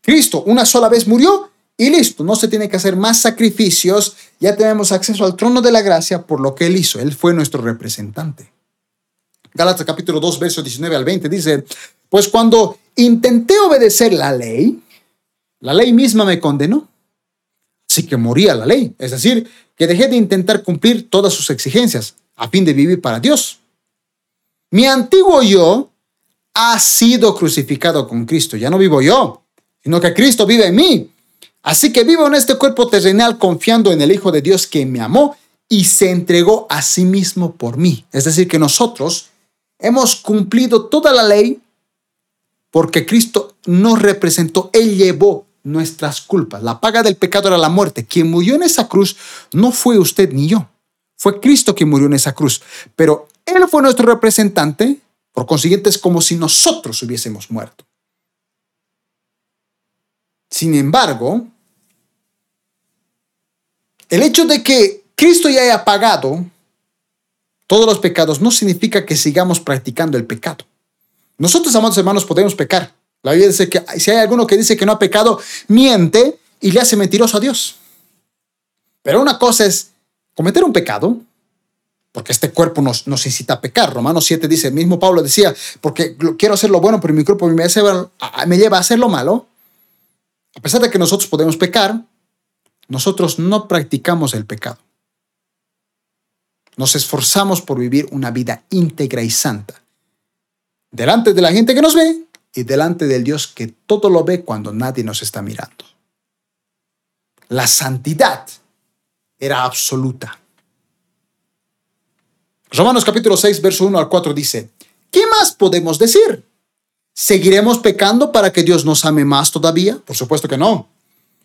Speaker 1: Cristo una sola vez murió y listo, no se tiene que hacer más sacrificios, ya tenemos acceso al trono de la gracia por lo que Él hizo, Él fue nuestro representante. Gálatas capítulo 2, versos 19 al 20 dice, pues cuando intenté obedecer la ley, la ley misma me condenó. Así que moría la ley, es decir, que dejé de intentar cumplir todas sus exigencias a fin de vivir para Dios. Mi antiguo yo ha sido crucificado con Cristo, ya no vivo yo, sino que Cristo vive en mí. Así que vivo en este cuerpo terrenal confiando en el Hijo de Dios que me amó y se entregó a sí mismo por mí. Es decir, que nosotros hemos cumplido toda la ley porque Cristo nos representó, Él llevó nuestras culpas. La paga del pecado era la muerte. Quien murió en esa cruz no fue usted ni yo. Fue Cristo quien murió en esa cruz. Pero Él fue nuestro representante. Por consiguiente, es como si nosotros hubiésemos muerto. Sin embargo, el hecho de que Cristo ya haya pagado todos los pecados no significa que sigamos practicando el pecado. Nosotros, amados hermanos, podemos pecar. La Biblia dice que si hay alguno que dice que no ha pecado, miente y le hace mentiroso a Dios. Pero una cosa es cometer un pecado, porque este cuerpo nos, incita a pecar. Romanos 7 dice, el mismo Pablo decía, porque quiero hacer lo bueno, pero mi cuerpo me lleva a hacer lo malo. A pesar de que nosotros podemos pecar, nosotros no practicamos el pecado. Nos esforzamos por vivir una vida íntegra y santa. Delante de la gente que nos ve y delante del Dios que todo lo ve cuando nadie nos está mirando. La santidad era absoluta. Romanos capítulo 6, verso 1 al 4 dice, ¿qué más podemos decir? ¿Seguiremos pecando para que Dios nos ame más todavía? Por supuesto que no.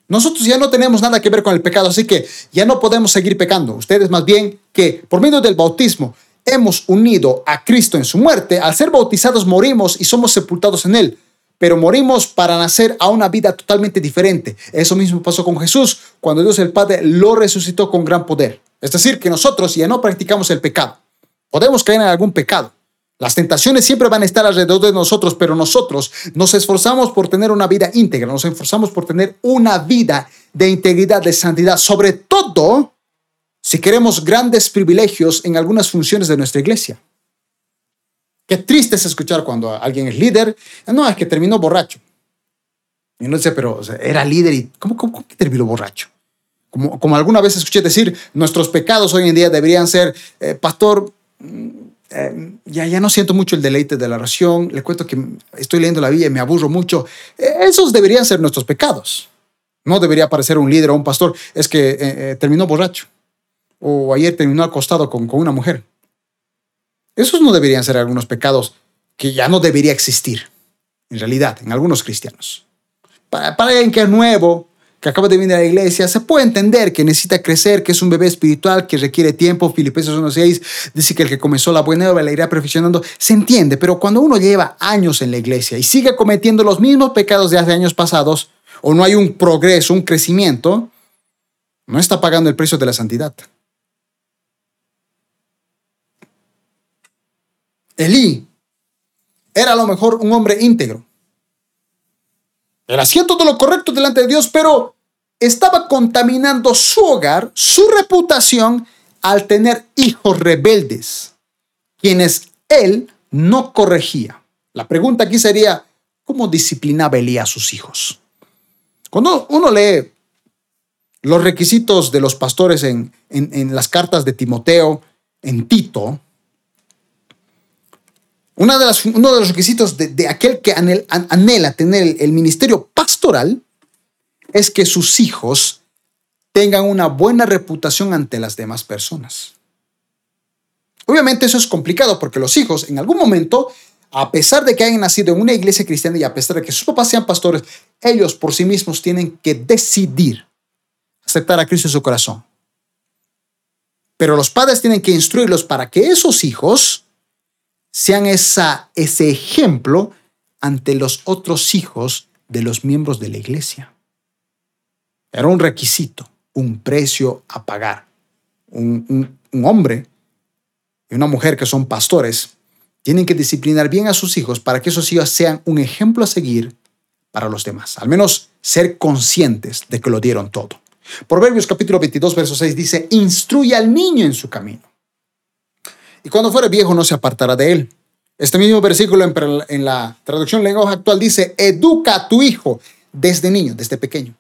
Speaker 1: Nosotros ya no tenemos nada que ver con el pecado, así que ya no podemos seguir pecando. Ustedes más bien que por medio del bautismo hemos unido a Cristo en su muerte, al ser bautizados morimos y somos sepultados en Él, pero morimos para nacer a una vida totalmente diferente. Eso mismo pasó con Jesús cuando Dios el Padre lo resucitó con gran poder. Es decir, que nosotros ya no practicamos el pecado. Podemos caer en algún pecado. Las tentaciones siempre van a estar alrededor de nosotros, pero nosotros nos esforzamos por tener una vida íntegra, nos esforzamos por tener una vida de integridad, de santidad, sobre todo si queremos grandes privilegios en algunas funciones de nuestra iglesia. Qué triste es escuchar cuando alguien es líder, no, es que terminó borracho. Y no sé, pero era líder y ¿cómo, cómo, que terminó borracho? Como, como, alguna vez escuché decir, nuestros pecados hoy en día deberían ser, eh, pastor, mm, eh, ya, ya no siento mucho el deleite de la oración, le cuento que estoy leyendo la Biblia y me aburro mucho. Eh, esos deberían ser nuestros pecados. No debería parecer un líder o un pastor, es que terminó borracho o ayer terminó acostado con, con una mujer. Esos no deberían ser algunos pecados que ya no debería existir, en realidad, en algunos cristianos. Para, para alguien que es nuevo, que acaba de venir a la iglesia, se puede entender que necesita crecer, que es un bebé espiritual, que requiere tiempo. Filipenses 1.6 dice que el que comenzó la buena obra la irá perfeccionando. Se entiende, pero cuando uno lleva años en la iglesia y sigue cometiendo los mismos pecados de hace años pasados, o no hay un progreso, un crecimiento, no está pagando el precio de la santidad. Elí era a lo mejor un hombre íntegro. Era hacía todo lo correcto delante de Dios, pero estaba contaminando su hogar, su reputación, al tener hijos rebeldes, quienes él no corregía. La pregunta aquí sería, ¿cómo disciplinaba Elí a sus hijos? Cuando uno lee los requisitos de los pastores en, en las cartas de Timoteo, en Tito, de las, uno de los requisitos de, aquel que anhela tener el, ministerio pastoral es que sus hijos tengan una buena reputación ante las demás personas. Obviamente eso es complicado porque los hijos en algún momento, a pesar de que hayan nacido en una iglesia cristiana y a pesar de que sus papás sean pastores, ellos por sí mismos tienen que decidir aceptar a Cristo en su corazón. Pero los padres tienen que instruirlos para que esos hijos sean ese ejemplo ante los otros hijos de los miembros de la iglesia. Era un requisito, un precio a pagar. Un, hombre y una mujer que son pastores tienen que disciplinar bien a sus hijos para que esos hijos sean un ejemplo a seguir para los demás. Al menos ser conscientes de que lo dieron todo. Proverbios capítulo 22, verso 6 dice, instruye al niño en su camino y cuando fuere viejo no se apartará de él. Este mismo versículo en, la traducción lenguaje actual dice, educa a tu hijo desde niño, desde pequeño.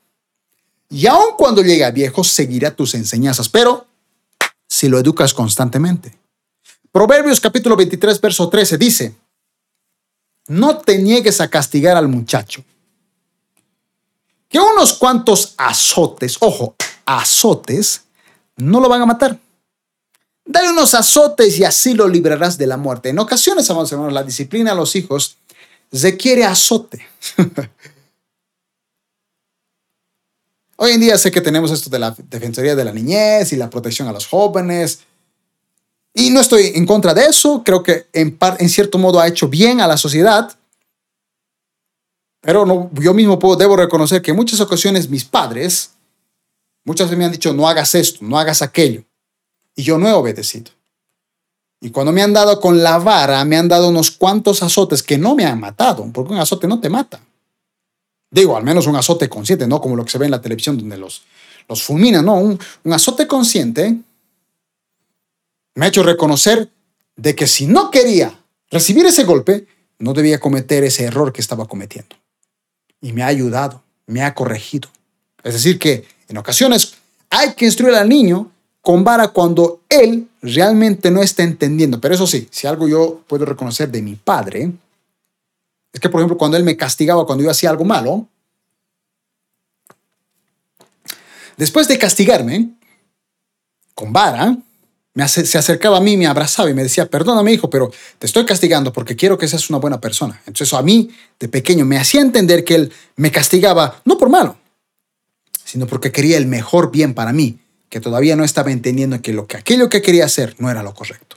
Speaker 1: Y aun cuando llegue a viejo, seguirá tus enseñanzas, pero si lo educas constantemente. Proverbios capítulo 23, verso 13 dice, no te niegues a castigar al muchacho que unos cuantos azotes, ojo, azotes, no lo van a matar. Dale unos azotes y así lo librarás de la muerte. En ocasiones, amados hermanos, la disciplina a los hijos requiere azote. (laughs) Hoy en día sé que tenemos esto de la Defensoría de la Niñez y la protección a los jóvenes. Y no estoy en contra de eso. Creo que en, cierto modo ha hecho bien a la sociedad. Pero yo mismo debo reconocer que en muchas ocasiones mis padres, muchas veces me han dicho, no hagas esto, no hagas aquello. Y yo no he obedecido. Y cuando me han dado con la vara, me han dado unos cuantos azotes que no me han matado, porque un azote no te mata. Digo, al menos un azote consciente, no como lo que se ve en la televisión donde los, los fulminan, no, un, un azote consciente me ha hecho reconocer de que si no quería recibir ese golpe, no debía cometer ese error que estaba cometiendo. Y me ha ayudado, me ha corregido. Es decir, que en ocasiones hay que instruir al niño con vara cuando él realmente no está entendiendo. Pero eso sí, si algo yo puedo reconocer de mi padre, es que, por ejemplo, cuando él me castigaba cuando yo hacía algo malo, después de castigarme con vara, se acercaba a mí, me abrazaba y me decía, perdóname hijo, pero te estoy castigando porque quiero que seas una buena persona. Entonces a mí, de pequeño, me hacía entender que él me castigaba no por malo, sino porque quería el mejor bien para mí, que todavía no estaba entendiendo que, lo que aquello que quería hacer no era lo correcto.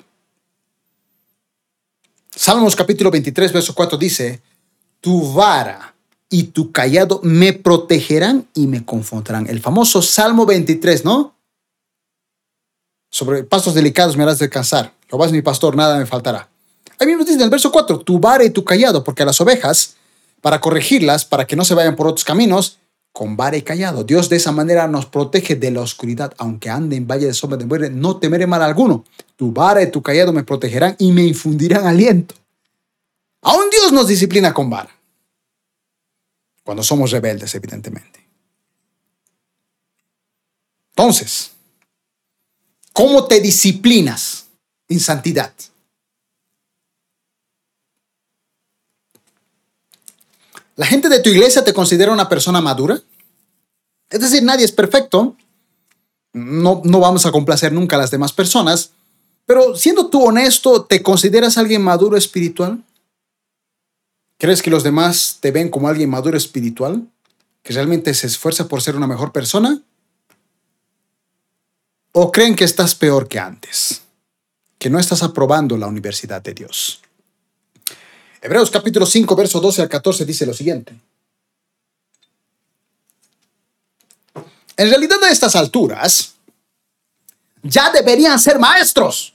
Speaker 1: Salmos capítulo 23, verso 4 dice, tu vara y tu callado me protegerán y me confortarán. El famoso Salmo 23, ¿no? Sobre pasos delicados me harás descansar. Lo vas mi pastor, nada me faltará. Ahí mismo dice en el verso 4, tu vara y tu callado, porque a las ovejas, para corregirlas, para que no se vayan por otros caminos, con vara y callado. Dios de esa manera nos protege de la oscuridad, aunque ande en valle de sombra de muerte, no temeré mal alguno. Tu vara y tu callado me protegerán y me infundirán aliento. Aún Dios nos disciplina con vara. Cuando somos rebeldes, evidentemente. Entonces, ¿cómo te disciplinas en santidad? ¿La gente de tu iglesia te considera una persona madura? Es decir, nadie es perfecto. No, no vamos a complacer nunca a las demás personas. Pero siendo tú honesto, ¿te consideras alguien maduro espiritual? ¿Crees que los demás te ven como alguien maduro espiritual? ¿Que realmente se esfuerza por ser una mejor persona? ¿O creen que estás peor que antes? Que no estás aprobando la universidad de Dios. Hebreos capítulo 5, verso 12 al 14 dice lo siguiente. En realidad a estas alturas ya deberían ser maestros.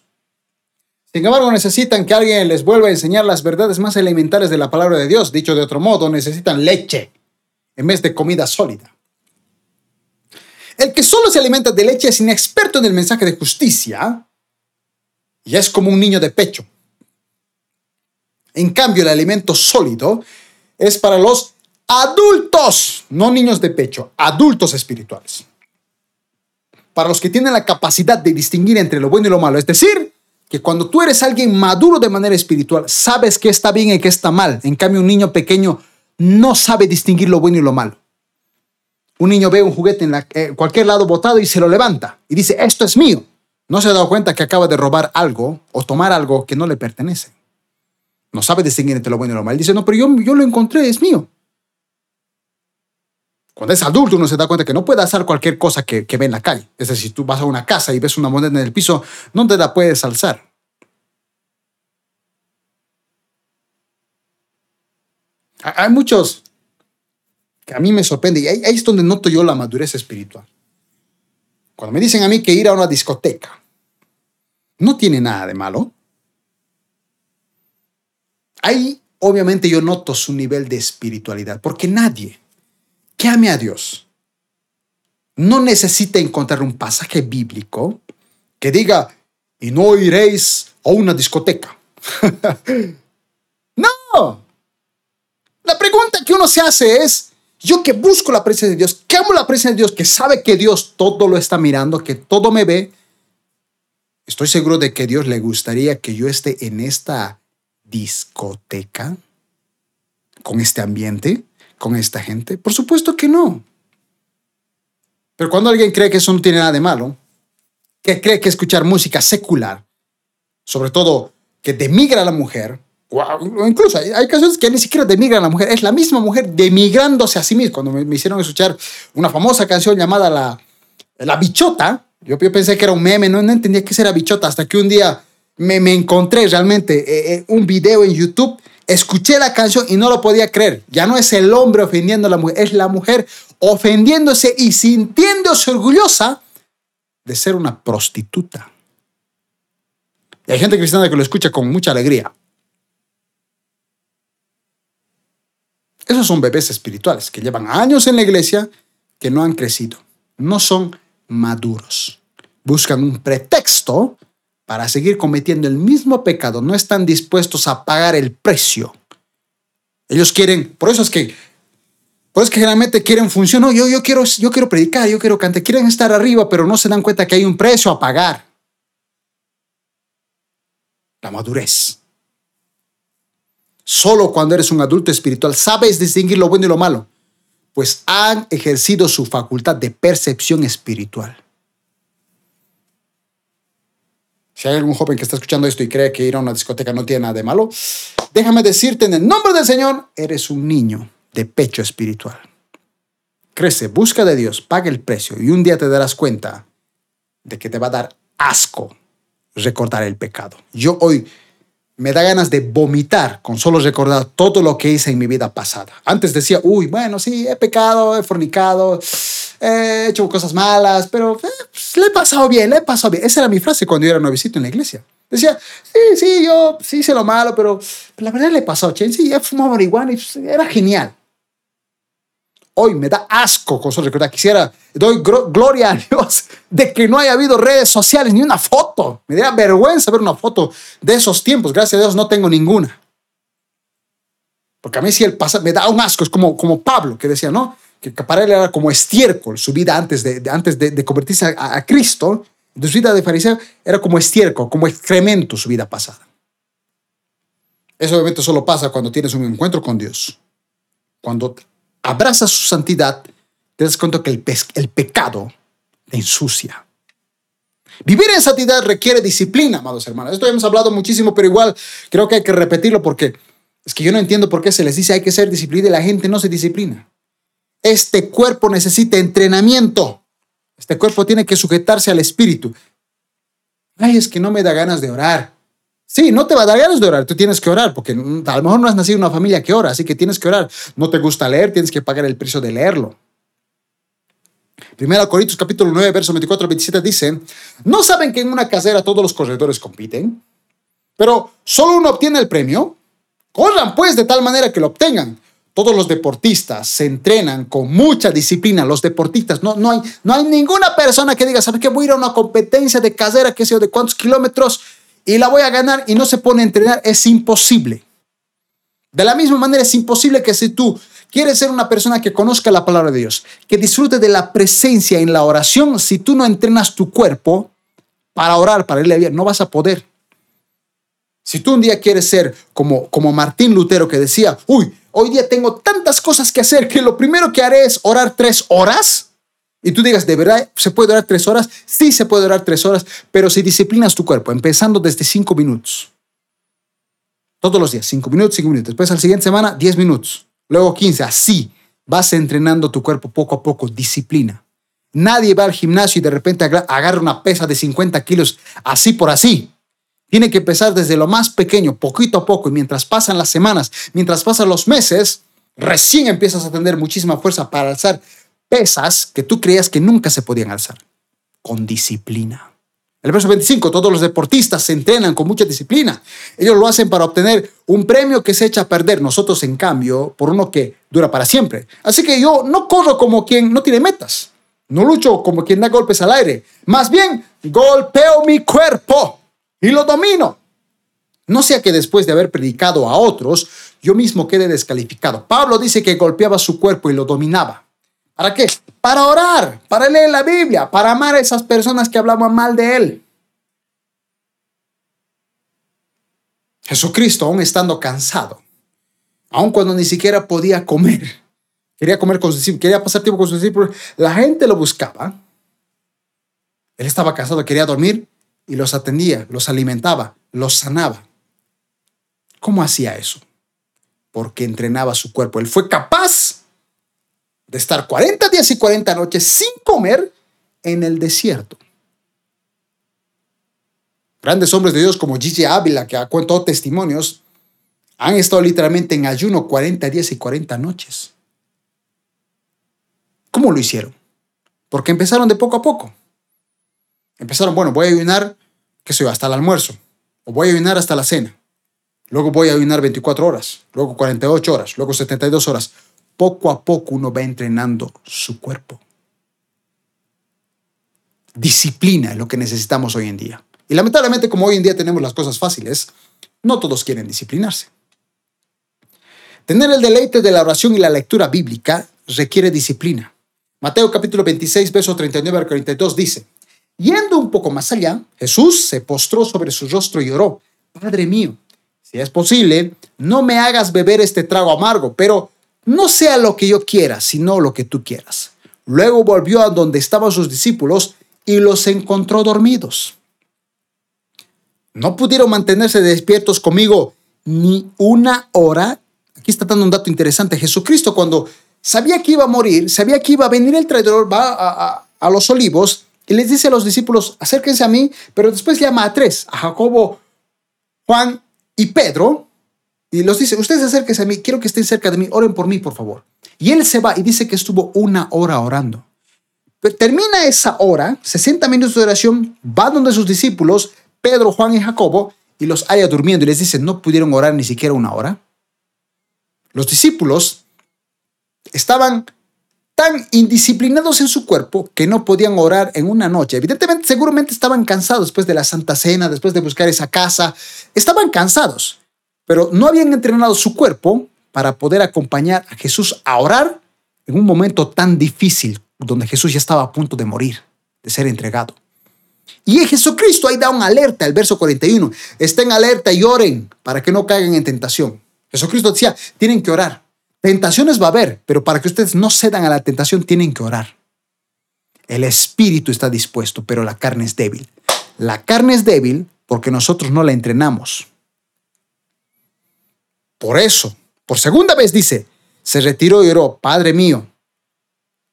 Speaker 1: Sin embargo, necesitan que alguien les vuelva a enseñar las verdades más elementales de la palabra de Dios. Dicho de otro modo, necesitan leche en vez de comida sólida. El que solo se alimenta de leche es inexperto en el mensaje de justicia y es como un niño de pecho. En cambio, el alimento sólido es para los adultos, no niños de pecho, adultos espirituales. Para los que tienen la capacidad de distinguir entre lo bueno y lo malo. Es decir, que cuando tú eres alguien maduro de manera espiritual, sabes que está bien y que está mal. En cambio, un niño pequeño no sabe distinguir lo bueno y lo malo. Un niño ve un juguete en eh, cualquier lado botado y se lo levanta y dice, esto es mío. No se ha dado cuenta que acaba de robar algo o tomar algo que no le pertenece. No sabe distinguir entre lo bueno y lo malo. Dice, no, pero yo, yo lo encontré, es mío. Cuando es adulto uno se da cuenta que no puede hacer cualquier cosa que, que ve en la calle. Es decir, si tú vas a una casa y ves una moneda en el piso, no te la puedes alzar. Hay muchos que a mí me sorprende y ahí es donde noto yo la madurez espiritual. Cuando me dicen a mí que ir a una discoteca no tiene nada de malo, ahí obviamente yo noto su nivel de espiritualidad, porque nadie que ame a Dios no necesita encontrar un pasaje bíblico que diga, y no iréis a una discoteca. (laughs) no. La pregunta que uno se hace es, yo que busco la presencia de Dios, que amo la presencia de Dios, que sabe que Dios todo lo está mirando, que todo me ve, estoy seguro de que Dios le gustaría que yo esté en esta discoteca, con este ambiente, con esta gente? Por supuesto que no. Pero cuando alguien cree que eso no tiene nada de malo, que cree que escuchar música secular, sobre todo que demigra a la mujer, o incluso hay, casos que ni siquiera demigra a la mujer, es la misma mujer demigrándose a sí misma. Cuando me, hicieron escuchar una famosa canción llamada La, la Bichota, yo, pensé que era un meme, no, entendía qué era bichota, hasta que un día me, me encontré realmente eh, eh, un video en YouTube, escuché la canción y no lo podía creer. Ya no es el hombre ofendiendo a la mujer, es la mujer ofendiéndose y sintiéndose orgullosa de ser una prostituta. Y hay gente cristiana que lo escucha con mucha alegría. Esos son bebés espirituales que llevan años en la iglesia que no han crecido. No son maduros. Buscan un pretexto para seguir cometiendo el mismo pecado. No están dispuestos a pagar el precio. Ellos quieren, por eso es que, por eso es que generalmente quieren función. yo, yo, quiero, yo quiero predicar, yo quiero cantar. Quieren estar arriba, pero no se dan cuenta que hay un precio a pagar. La madurez. Solo cuando eres un adulto espiritual sabes distinguir lo bueno y lo malo, pues han ejercido su facultad de percepción espiritual. Si hay algún joven que está escuchando esto y cree que ir a una discoteca no tiene nada de malo, déjame decirte en el nombre del Señor, eres un niño de pecho espiritual. Crece, busca de Dios, paga el precio y un día te darás cuenta de que te va a dar asco recordar el pecado. Yo hoy me da ganas de vomitar con solo recordar todo lo que hice en mi vida pasada. Antes decía, uy, bueno, sí, he pecado, he fornicado, he hecho cosas malas, pero eh, pues, le he pasado bien, le he pasado bien. Esa era mi frase cuando yo era nuevecito en la iglesia. Decía, sí, sí, yo sí hice lo malo, pero, la verdad le he pasado, che, sí, he fumado marihuana y pues, era genial. Hoy me da asco con solo recordar. Quisiera, doy gloria a Dios de que no haya habido redes sociales ni una foto. Me da vergüenza ver una foto de esos tiempos. Gracias a Dios no tengo ninguna. Porque a mí sí el pasado me da un asco. Es como, como Pablo que decía, ¿no? Que para él era como estiércol su vida antes de, antes de, convertirse a, Cristo. De su vida de fariseo era como estiércol, como excremento su vida pasada. Eso obviamente solo pasa cuando tienes un encuentro con Dios. Cuando abrazas su santidad, te das cuenta que el, el pecado te ensucia. Vivir en santidad requiere disciplina, amados hermanos. Esto hemos hablado muchísimo, pero igual creo que hay que repetirlo porque es que yo no entiendo por qué se les dice hay que ser disciplina y la gente no se disciplina. Este cuerpo necesita entrenamiento. Este cuerpo tiene que sujetarse al espíritu. Ay, es que no me da ganas de orar. Sí, no te va a dar ganas de orar, tú tienes que orar, porque a lo mejor no has nacido en una familia que ora, así que tienes que orar. No te gusta leer, tienes que pagar el precio de leerlo. Primero Corintios capítulo 9, verso 24 27 dice, ¿no saben que en una casera todos los corredores compiten? Pero solo uno obtiene el premio. Corran pues de tal manera que lo obtengan. Todos los deportistas se entrenan con mucha disciplina. Los deportistas, no, no, hay, no hay ninguna persona que diga, ¿sabes qué? Voy a ir a una competencia de casera, qué sé yo, de cuántos kilómetros y la voy a ganar y no se pone a entrenar, es imposible. De la misma manera, es imposible que si tú quieres ser una persona que conozca la palabra de Dios, que disfrute de la presencia en la oración, si tú no entrenas tu cuerpo para orar, para irle bien, no vas a poder. Si tú un día quieres ser como, como Martín Lutero que decía, uy, hoy día tengo tantas cosas que hacer que lo primero que haré es orar tres horas, y tú digas, ¿de verdad se puede orar tres horas? Sí, se puede orar tres horas, pero si disciplinas tu cuerpo, empezando desde cinco minutos, todos los días, cinco minutos, cinco minutos. Después, al siguiente semana, diez minutos. Luego quince, así vas entrenando tu cuerpo poco a poco, disciplina. Nadie va al gimnasio y de repente agarra una pesa de 50 kilos así por así. Tiene que empezar desde lo más pequeño, poquito a poco, y mientras pasan las semanas, mientras pasan los meses, recién empiezas a tener muchísima fuerza para alzar pesas que tú creías que nunca se podían alzar, con disciplina. El verso 25, todos los deportistas se entrenan con mucha disciplina. Ellos lo hacen para obtener un premio que se echa a perder. Nosotros, en cambio, por uno que dura para siempre. Así que yo no corro como quien no tiene metas. No lucho como quien da golpes al aire. Más bien, golpeo mi cuerpo y lo domino. No sea que después de haber predicado a otros, yo mismo quede descalificado. Pablo dice que golpeaba su cuerpo y lo dominaba. ¿Para qué? Para orar, para leer la Biblia, para amar a esas personas que hablaban mal de Él. Jesucristo, aún estando cansado, aun cuando ni siquiera podía comer, quería comer con sus discípulos, quería pasar tiempo con sus discípulos. La gente lo buscaba. Él estaba casado, quería dormir y los atendía, los alimentaba, los sanaba. ¿Cómo hacía eso? Porque entrenaba su cuerpo. Él fue capaz de estar 40 días y 40 noches sin comer en el desierto. Grandes hombres de Dios como Gigi Ávila, que ha contado testimonios, han estado literalmente en ayuno 40 días y 40 noches. ¿Cómo lo hicieron? Porque empezaron de poco a poco. Empezaron, bueno, voy a ayunar, qué sé yo, hasta el almuerzo, o voy a ayunar hasta la cena. Luego voy a ayunar 24 horas, luego 48 horas, luego 72 horas. Poco a poco uno va entrenando su cuerpo. Disciplina es lo que necesitamos hoy en día. Y lamentablemente, como hoy en día tenemos las cosas fáciles, no todos quieren disciplinarse. Tener el deleite de la oración y la lectura bíblica requiere disciplina. Mateo capítulo 26, verso 39 al 42 dice, Yendo un poco más allá, Jesús se postró sobre su rostro y oró, Padre mío, si es posible, no me hagas beber este trago amargo, pero no sea lo que yo quiera, sino lo que tú quieras. Luego volvió a donde estaban sus discípulos y los encontró dormidos. No pudieron mantenerse despiertos conmigo ni una hora Aquí está dando un dato interesante. Jesucristo cuando sabía que iba a morir, sabía que iba a venir el traidor, va a, los olivos y les dice a los discípulos, acérquense a mí, pero después llama a tres, a Jacobo, Juan y Pedro, y los dice, ustedes acérquense a mí, quiero que estén cerca de mí, oren por mí, por favor. Y él se va y dice que estuvo una hora orando. Pero termina esa hora, 60 minutos de oración, va donde sus discípulos, Pedro, Juan y Jacobo, y los haya durmiendo y les dice, no pudieron orar ni siquiera una hora. Los discípulos estaban tan indisciplinados en su cuerpo que no podían orar en una noche. Evidentemente, seguramente estaban cansados después de la Santa Cena, después de buscar esa casa. Estaban cansados, pero no habían entrenado su cuerpo para poder acompañar a Jesús a orar en un momento tan difícil donde Jesús ya estaba a punto de morir, de ser entregado. Y Jesucristo ahí da una alerta, el verso 41. Estén alerta y oren para que no caigan en tentación. Jesucristo decía, tienen que orar. Tentaciones va a haber, pero para que ustedes no cedan a la tentación, tienen que orar. El espíritu está dispuesto, pero la carne es débil. La carne es débil porque nosotros no la entrenamos. Por eso, por segunda vez dice, se retiró y oró, Padre mío,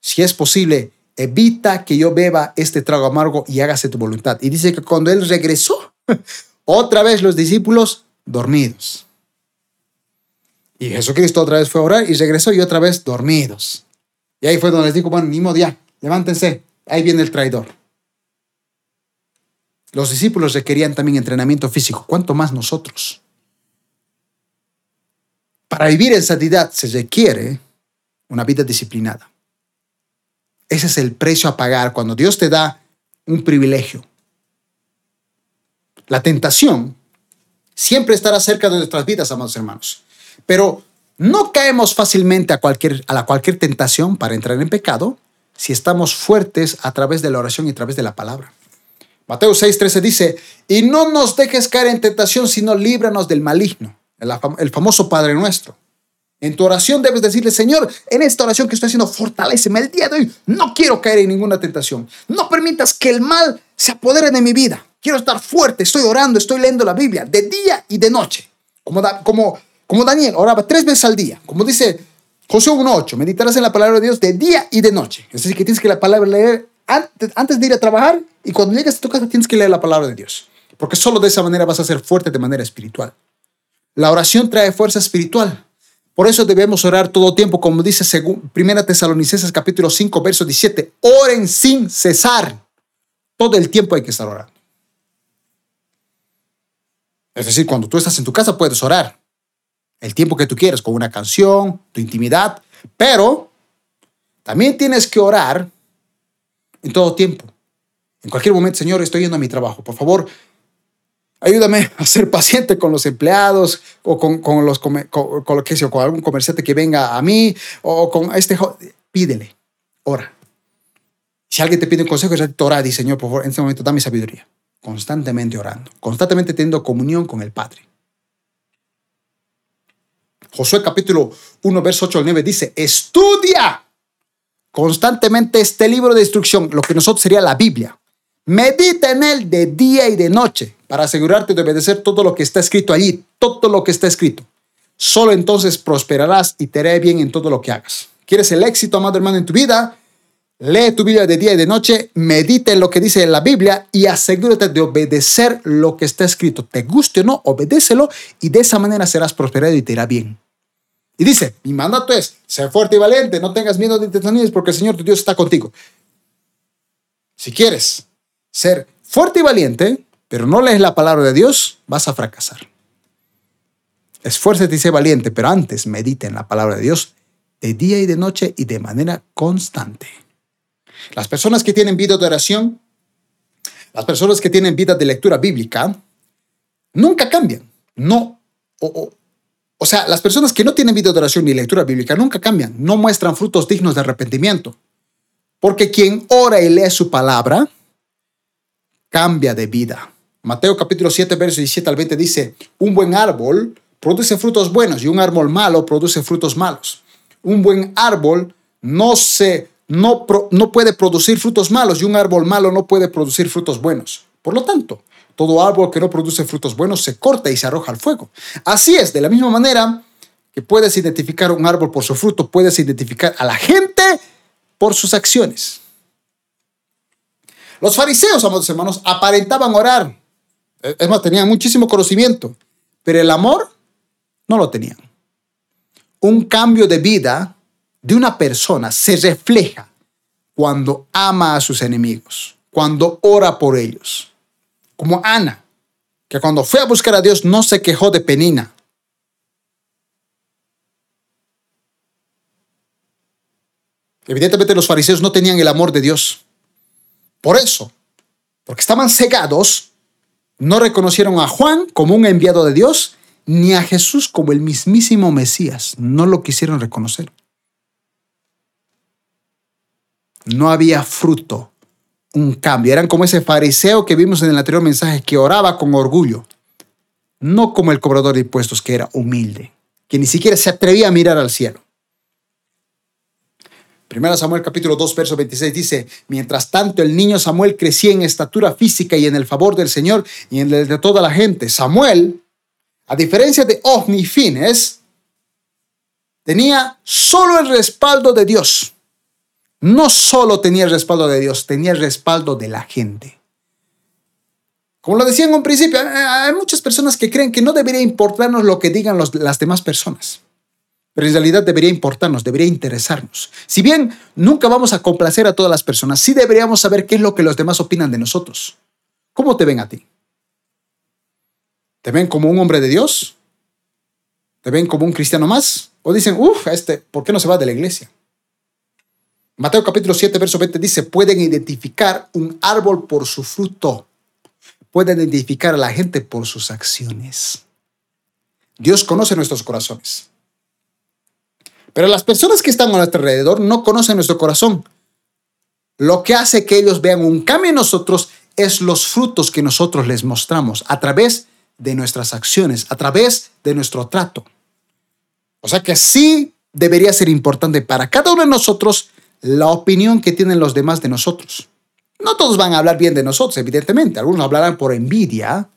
Speaker 1: si es posible, evita que yo beba este trago amargo y hágase tu voluntad. Y dice que cuando él regresó, (laughs) otra vez los discípulos dormidos. Y Jesucristo otra vez fue a orar y regresó y otra vez dormidos. Y ahí fue donde les dijo, bueno, ni ya, levántense, ahí viene el traidor. Los discípulos requerían también entrenamiento físico, ¿cuánto más nosotros? Para vivir en santidad se requiere una vida disciplinada. Ese es el precio a pagar cuando Dios te da un privilegio. La tentación siempre estará cerca de nuestras vidas, amados hermanos. Pero no caemos fácilmente a cualquier, a la cualquier tentación para entrar en pecado si estamos fuertes a través de la oración y a través de la palabra. Mateo 6:13 dice, y no nos dejes caer en tentación, sino líbranos del maligno, el, famoso Padre nuestro. En tu oración debes decirle, Señor, en esta oración que estoy haciendo, fortaleceme el día de hoy. No quiero caer en ninguna tentación. No permitas que el mal se apodere de mi vida. Quiero estar fuerte. Estoy orando, estoy leyendo la Biblia de día y de noche. Como, como como Daniel oraba tres veces al día. Como dice Josué 1.8, meditarás en la palabra de Dios de día y de noche. Es decir, que tienes que la palabra leer antes, de ir a trabajar y cuando llegas a tu casa tienes que leer la palabra de Dios. Porque solo de esa manera vas a ser fuerte de manera espiritual. La oración trae fuerza espiritual. Por eso debemos orar todo tiempo, como dice según 1 Tesalonicenses capítulo 5, verso 17. Oren sin cesar. Todo el tiempo hay que estar orando. Es decir, cuando tú estás en tu casa puedes orar el tiempo que tú quieras, con una canción, tu intimidad, pero también tienes que orar en todo tiempo. En cualquier momento, Señor, estoy yendo a mi trabajo. Por favor, ayúdame a ser paciente con los empleados o con, con los, con, lo que sea, con algún comerciante que venga a mí o con este... Pídele, ora. Si alguien te pide un consejo, es ora, di, Señor, por favor, en este momento dame sabiduría. Constantemente orando, constantemente teniendo comunión con el Padre. Josué capítulo 1, verso 8 al 9 dice, estudia constantemente este libro de instrucción, lo que nosotros sería la Biblia. Medita en él de día y de noche para asegurarte de obedecer todo lo que está escrito allí, todo lo que está escrito. Solo entonces prosperarás y te haré bien en todo lo que hagas. ¿Quieres el éxito, amado hermano, en tu vida? Lee tu Biblia de día y de noche, medita en lo que dice la Biblia y asegúrate de obedecer lo que está escrito. Te guste o no, obedécelo y de esa manera serás prosperado y te irá bien. Y dice, mi mandato es, sé fuerte y valiente, no tengas miedo de intenciones porque el Señor tu Dios está contigo. Si quieres ser fuerte y valiente, pero no lees la palabra de Dios, vas a fracasar. Esfuérzate y sé valiente, pero antes medita en la palabra de Dios de día y de noche y de manera constante. Las personas que tienen vida de oración, las personas que tienen vida de lectura bíblica, nunca cambian. No, o, o sea, las personas que no tienen vida de oración ni lectura bíblica nunca cambian, no muestran frutos dignos de arrepentimiento. Porque quien ora y lee su palabra, cambia de vida. Mateo capítulo 7, versos 17 al 20 dice, un buen árbol produce frutos buenos y un árbol malo produce frutos malos. Un buen árbol no se no, puede producir frutos malos y un árbol malo no puede producir frutos buenos. Por lo tanto, todo árbol que no produce frutos buenos se corta y se arroja al fuego. Así es, de la misma manera que puedes identificar un árbol por su fruto, puedes identificar a la gente por sus acciones. Los fariseos, amados hermanos, aparentaban orar. Es más, tenían muchísimo conocimiento, pero el amor no lo tenían. Un cambio de vida de una persona se refleja cuando ama a sus enemigos, cuando ora por ellos como Ana, que cuando fue a buscar a Dios no se quejó de Penina. Evidentemente los fariseos no tenían el amor de Dios. Por eso, porque estaban cegados, no reconocieron a Juan como un enviado de Dios, ni a Jesús como el mismísimo Mesías. No lo quisieron reconocer. No había fruto un cambio. Eran como ese fariseo que vimos en el anterior mensaje que oraba con orgullo, no como el cobrador de impuestos que era humilde, que ni siquiera se atrevía a mirar al cielo. Primera Samuel capítulo 2, verso 26 dice, mientras tanto el niño Samuel crecía en estatura física y en el favor del Señor y en el de toda la gente. Samuel, a diferencia de Ofni Fines, tenía solo el respaldo de Dios no solo tenía el respaldo de Dios, tenía el respaldo de la gente. Como lo decía en un principio, hay muchas personas que creen que no debería importarnos lo que digan las demás personas. Pero en realidad debería importarnos, debería interesarnos. Si bien nunca vamos a complacer a todas las personas, sí deberíamos saber qué es lo que los demás opinan de nosotros. ¿Cómo te ven a ti? ¿Te ven como un hombre de Dios? ¿Te ven como un cristiano más? ¿O dicen, uff, este, ¿por qué no se va de la iglesia? Mateo capítulo 7, verso 20 dice, pueden identificar un árbol por su fruto. Pueden identificar a la gente por sus acciones. Dios conoce nuestros corazones. Pero las personas que están a nuestro alrededor no conocen nuestro corazón. Lo que hace que ellos vean un cambio en nosotros es los frutos que nosotros les mostramos a través de nuestras acciones, a través de nuestro trato. O sea que sí debería ser importante para cada uno de nosotros la opinión que tienen los demás de nosotros. No todos van a hablar bien de nosotros, evidentemente, algunos hablarán por envidia,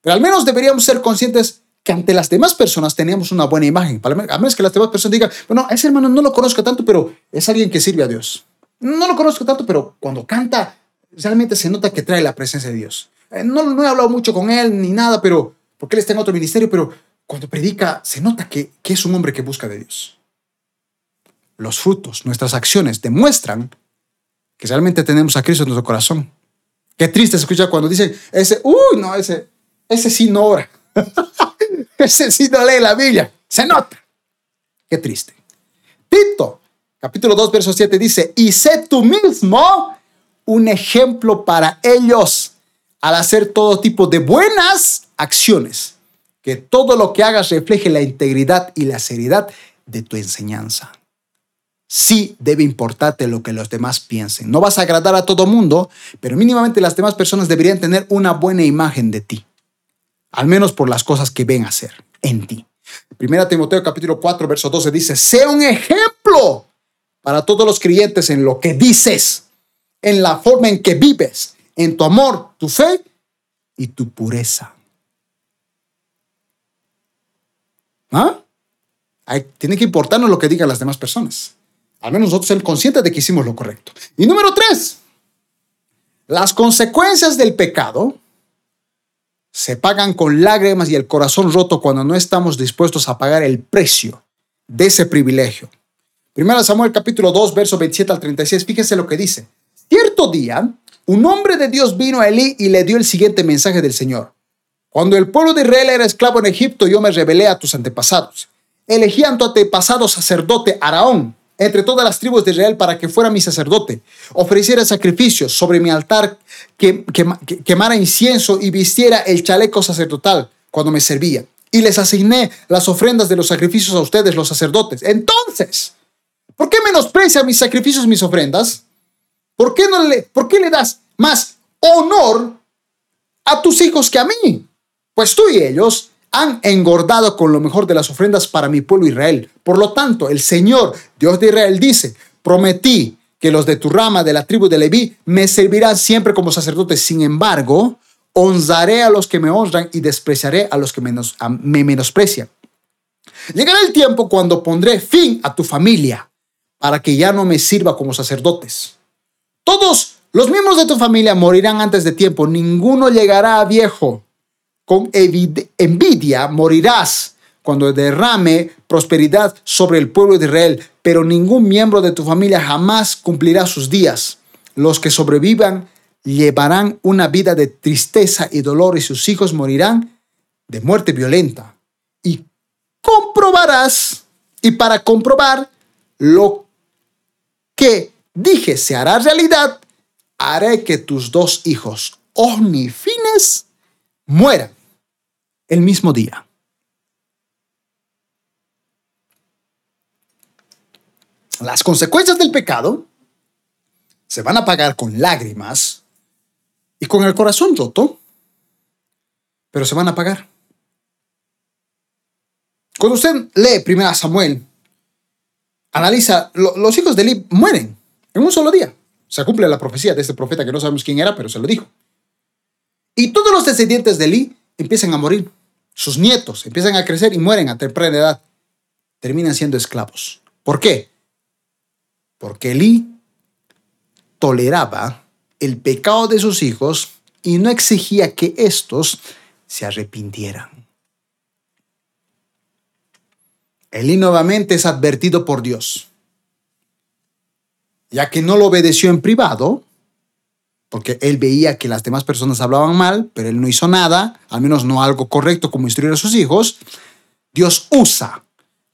Speaker 1: pero al menos deberíamos ser conscientes que ante las demás personas teníamos una buena imagen. A menos que las demás personas digan, bueno, ese hermano no lo conozco tanto, pero es alguien que sirve a Dios. No lo conozco tanto, pero cuando canta, realmente se nota que trae la presencia de Dios. Eh, no, no he hablado mucho con él ni nada, pero porque él está en otro ministerio, pero cuando predica, se nota que, que es un hombre que busca de Dios los frutos, nuestras acciones demuestran que realmente tenemos a Cristo en nuestro corazón. Qué triste escuchar cuando dicen, ese, uy, no, ese, ese sí no ora. (laughs) ese sí no lee la Biblia. Se nota. Qué triste. Tito, capítulo 2, verso 7 dice, y sé tú mismo un ejemplo para ellos al hacer todo tipo de buenas acciones. Que todo lo que hagas refleje la integridad y la seriedad de tu enseñanza sí debe importarte lo que los demás piensen. No vas a agradar a todo mundo, pero mínimamente las demás personas deberían tener una buena imagen de ti. Al menos por las cosas que ven hacer en ti. Primera Timoteo capítulo 4, verso 12 dice, sea un ejemplo para todos los creyentes en lo que dices, en la forma en que vives, en tu amor, tu fe y tu pureza. ¿Ah? tiene que importarnos lo que digan las demás personas. Al menos nosotros ser conscientes de que hicimos lo correcto. Y número tres, las consecuencias del pecado se pagan con lágrimas y el corazón roto cuando no estamos dispuestos a pagar el precio de ese privilegio. Primero Samuel capítulo 2, verso 27 al 36, fíjese lo que dice. Cierto día, un hombre de Dios vino a Elí y le dio el siguiente mensaje del Señor. Cuando el pueblo de Israel era esclavo en Egipto, yo me revelé a tus antepasados. Elegí a tu antepasado sacerdote Araón entre todas las tribus de Israel para que fuera mi sacerdote, ofreciera sacrificios sobre mi altar, que, quemara incienso y vistiera el chaleco sacerdotal cuando me servía. Y les asigné las ofrendas de los sacrificios a ustedes, los sacerdotes. Entonces, ¿por qué menosprecia mis sacrificios, mis ofrendas? ¿Por qué, no le, ¿Por qué le das más honor a tus hijos que a mí? Pues tú y ellos han engordado con lo mejor de las ofrendas para mi pueblo Israel. Por lo tanto, el Señor, Dios de Israel, dice, prometí que los de tu rama, de la tribu de Leví, me servirán siempre como sacerdotes. Sin embargo, honraré a los que me honran y despreciaré a los que me menosprecian. Llegará el tiempo cuando pondré fin a tu familia para que ya no me sirva como sacerdotes. Todos los miembros de tu familia morirán antes de tiempo, ninguno llegará a viejo con envidia morirás cuando derrame prosperidad sobre el pueblo de Israel, pero ningún miembro de tu familia jamás cumplirá sus días. Los que sobrevivan llevarán una vida de tristeza y dolor y sus hijos morirán de muerte violenta. Y comprobarás, y para comprobar lo que dije se hará realidad, haré que tus dos hijos, Onifines, mueran el mismo día. Las consecuencias del pecado se van a pagar con lágrimas y con el corazón roto, pero se van a pagar. Cuando usted lee 1 Samuel, analiza, los hijos de Eli mueren en un solo día. Se cumple la profecía de este profeta que no sabemos quién era, pero se lo dijo. Y todos los descendientes de Eli empiezan a morir. Sus nietos empiezan a crecer y mueren a temprana edad. Terminan siendo esclavos. ¿Por qué? Porque Elí toleraba el pecado de sus hijos y no exigía que éstos se arrepintieran. Elí nuevamente es advertido por Dios. Ya que no lo obedeció en privado, porque él veía que las demás personas hablaban mal, pero él no hizo nada, al menos no algo correcto como instruir a sus hijos, Dios usa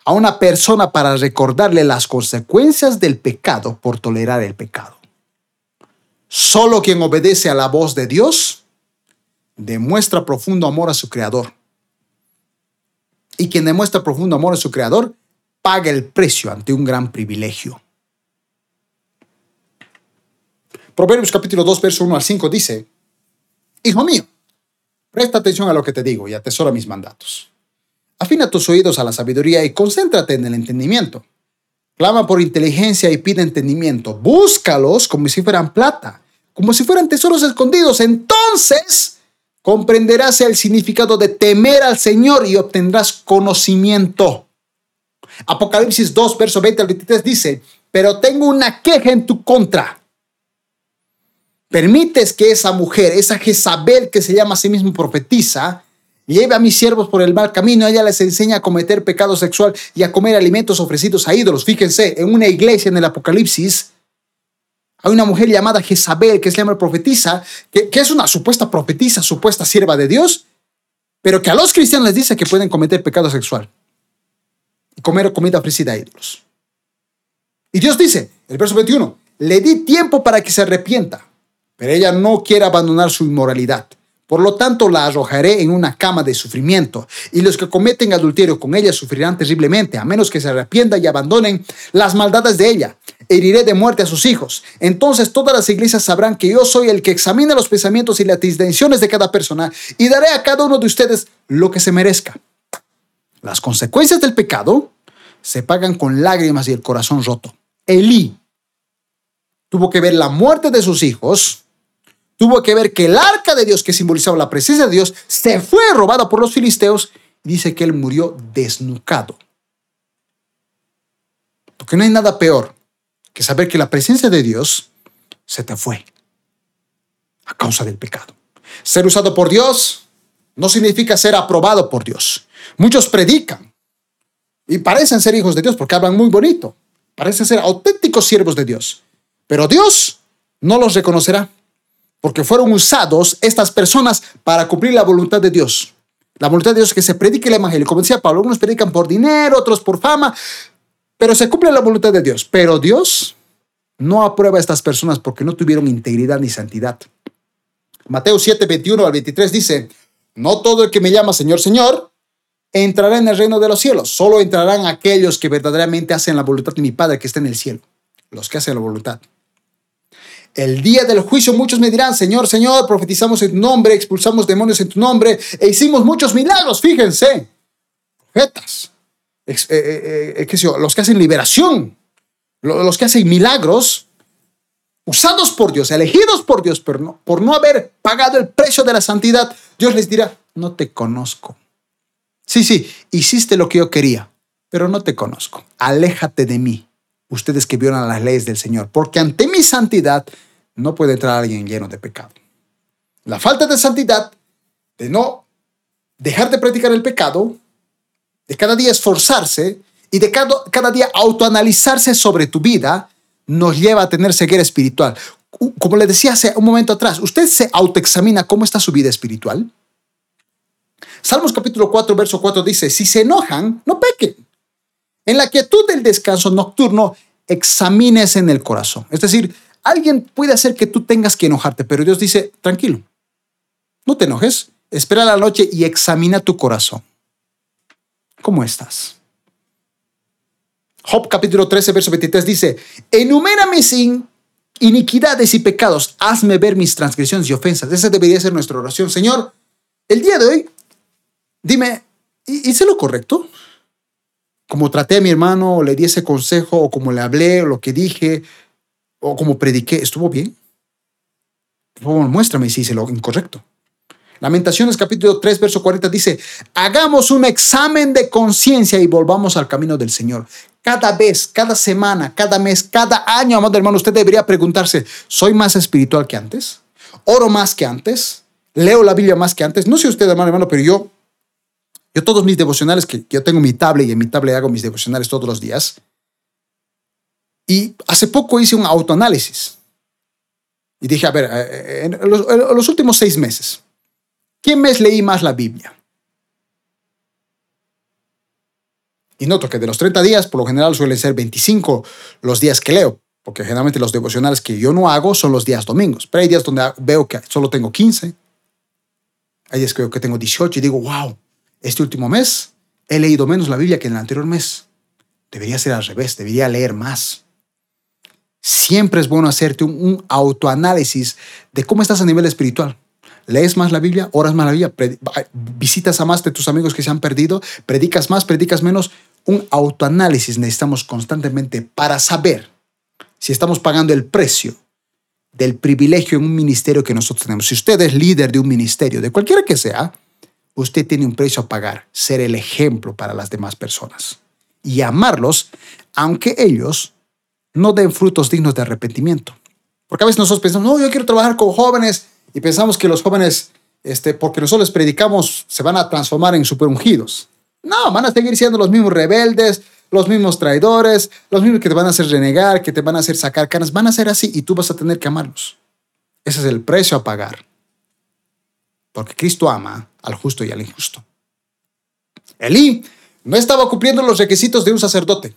Speaker 1: a una persona para recordarle las consecuencias del pecado por tolerar el pecado. Solo quien obedece a la voz de Dios demuestra profundo amor a su Creador. Y quien demuestra profundo amor a su Creador paga el precio ante un gran privilegio. Proverbios capítulo 2, verso 1 al 5 dice, Hijo mío, presta atención a lo que te digo y atesora mis mandatos. Afina tus oídos a la sabiduría y concéntrate en el entendimiento. Clama por inteligencia y pide entendimiento. Búscalos como si fueran plata, como si fueran tesoros escondidos. Entonces comprenderás el significado de temer al Señor y obtendrás conocimiento. Apocalipsis 2, verso 20 al 23 dice, pero tengo una queja en tu contra permites que esa mujer, esa Jezabel que se llama a sí mismo profetiza, lleve a mis siervos por el mal camino, ella les enseña a cometer pecado sexual y a comer alimentos ofrecidos a ídolos. Fíjense, en una iglesia en el Apocalipsis, hay una mujer llamada Jezabel, que se llama profetisa, que, que es una supuesta profetisa, supuesta sierva de Dios, pero que a los cristianos les dice que pueden cometer pecado sexual y comer comida ofrecida a ídolos. Y Dios dice, el verso 21, le di tiempo para que se arrepienta pero ella no quiere abandonar su inmoralidad. Por lo tanto, la arrojaré en una cama de sufrimiento, y los que cometen adulterio con ella sufrirán terriblemente, a menos que se arrepientan y abandonen las maldades de ella. Heriré de muerte a sus hijos. Entonces todas las iglesias sabrán que yo soy el que examina los pensamientos y las intenciones de cada persona, y daré a cada uno de ustedes lo que se merezca. Las consecuencias del pecado se pagan con lágrimas y el corazón roto. Elí tuvo que ver la muerte de sus hijos, tuvo que ver que el arca de Dios, que simbolizaba la presencia de Dios, se fue robada por los filisteos y dice que él murió desnucado. Porque no hay nada peor que saber que la presencia de Dios se te fue a causa del pecado. Ser usado por Dios no significa ser aprobado por Dios. Muchos predican y parecen ser hijos de Dios porque hablan muy bonito. Parecen ser auténticos siervos de Dios. Pero Dios no los reconocerá porque fueron usados estas personas para cumplir la voluntad de Dios. La voluntad de Dios es que se predique el Evangelio. Como decía Pablo, algunos predican por dinero, otros por fama, pero se cumple la voluntad de Dios. Pero Dios no aprueba a estas personas porque no tuvieron integridad ni santidad. Mateo 7, 21 al 23 dice, no todo el que me llama Señor, Señor, entrará en el reino de los cielos. Solo entrarán aquellos que verdaderamente hacen la voluntad de mi Padre que está en el cielo. Los que hacen la voluntad. El día del juicio muchos me dirán, Señor, Señor, profetizamos en tu nombre, expulsamos demonios en tu nombre e hicimos muchos milagros, fíjense. Profetas. Eh, eh, eh, los que hacen liberación, los que hacen milagros, usados por Dios, elegidos por Dios, pero no, por no haber pagado el precio de la santidad, Dios les dirá, no te conozco. Sí, sí, hiciste lo que yo quería, pero no te conozco. Aléjate de mí, ustedes que violan las leyes del Señor, porque ante mi santidad no puede entrar alguien lleno de pecado. La falta de santidad, de no dejar de practicar el pecado, de cada día esforzarse y de cada, día autoanalizarse sobre tu vida, nos lleva a tener ceguera espiritual. Como le decía hace un momento atrás, ¿usted se autoexamina cómo está su vida espiritual? Salmos capítulo 4, verso 4 dice, si se enojan, no pequen. En la quietud del descanso nocturno, examines en el corazón. Es decir, alguien puede hacer que tú tengas que enojarte, pero Dios dice, tranquilo, no te enojes, espera la noche y examina tu corazón. ¿Cómo estás? Job capítulo 13, verso 23 dice, enumérame sin iniquidades y pecados, hazme ver mis transgresiones y ofensas. Esa debería ser nuestra oración. Señor, el día de hoy, dime, ¿hice lo correcto? Como traté a mi hermano, o le di ese consejo, o como le hablé, o lo que dije, o como prediqué, ¿estuvo bien? Por muéstrame si hice lo incorrecto. Lamentaciones capítulo 3, verso 40 dice, hagamos un examen de conciencia y volvamos al camino del Señor. Cada vez, cada semana, cada mes, cada año, amado hermano, usted debería preguntarse, ¿soy más espiritual que antes? ¿Oro más que antes? ¿Leo la Biblia más que antes? No sé usted, hermano, hermano, pero yo, yo todos mis devocionales, que yo tengo mi tablet y en mi tablet hago mis devocionales todos los días. Y hace poco hice un autoanálisis. Y dije, a ver, eh, eh, en los, últimos seis meses, ¿Qué mes leí más la Biblia? Y noto que de los 30 días, por lo general suelen ser 25 los días que leo, porque generalmente los devocionales que yo no hago son los días domingos. Pero hay días donde veo que solo tengo 15. Hay días que veo que tengo 18 y digo, wow, este último mes he leído menos la Biblia que en el anterior mes. Debería ser al revés, debería leer más. Siempre es bueno hacerte un, autoanálisis de cómo estás a nivel espiritual lees más la Biblia, oras más la Biblia, visitas a más de tus amigos que se han perdido, predicas más, predicas menos. Un autoanálisis necesitamos constantemente para saber si estamos pagando el precio del privilegio en un ministerio que nosotros tenemos. Si usted es líder de un ministerio, de cualquiera que sea, usted tiene un precio a pagar, ser el ejemplo para las demás personas y amarlos, aunque ellos no den frutos dignos de arrepentimiento. Porque a veces nosotros pensamos, no, yo quiero trabajar con jóvenes y pensamos que los jóvenes, este, porque nosotros les predicamos, se van a transformar en superungidos. No, van a seguir siendo los mismos rebeldes, los mismos traidores, los mismos que te van a hacer renegar, que te van a hacer sacar canas. Van a ser así y tú vas a tener que amarlos. Ese es el precio a pagar. Porque Cristo ama al justo y al injusto. Elí no estaba cumpliendo los requisitos de un sacerdote,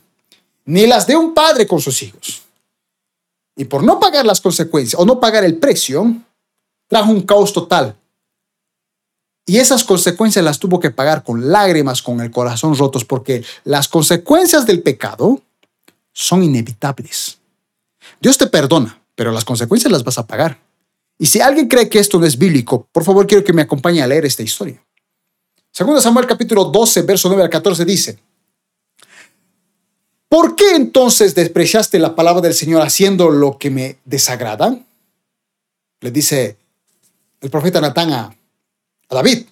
Speaker 1: ni las de un padre con sus hijos. Y por no pagar las consecuencias o no pagar el precio, trajo un caos total. Y esas consecuencias las tuvo que pagar con lágrimas, con el corazón rotos, porque las consecuencias del pecado son inevitables. Dios te perdona, pero las consecuencias las vas a pagar. Y si alguien cree que esto no es bíblico, por favor quiero que me acompañe a leer esta historia. Segundo Samuel capítulo 12, verso 9 al 14 dice, ¿por qué entonces despreciaste la palabra del Señor haciendo lo que me desagrada? Le dice el profeta Natán a, David,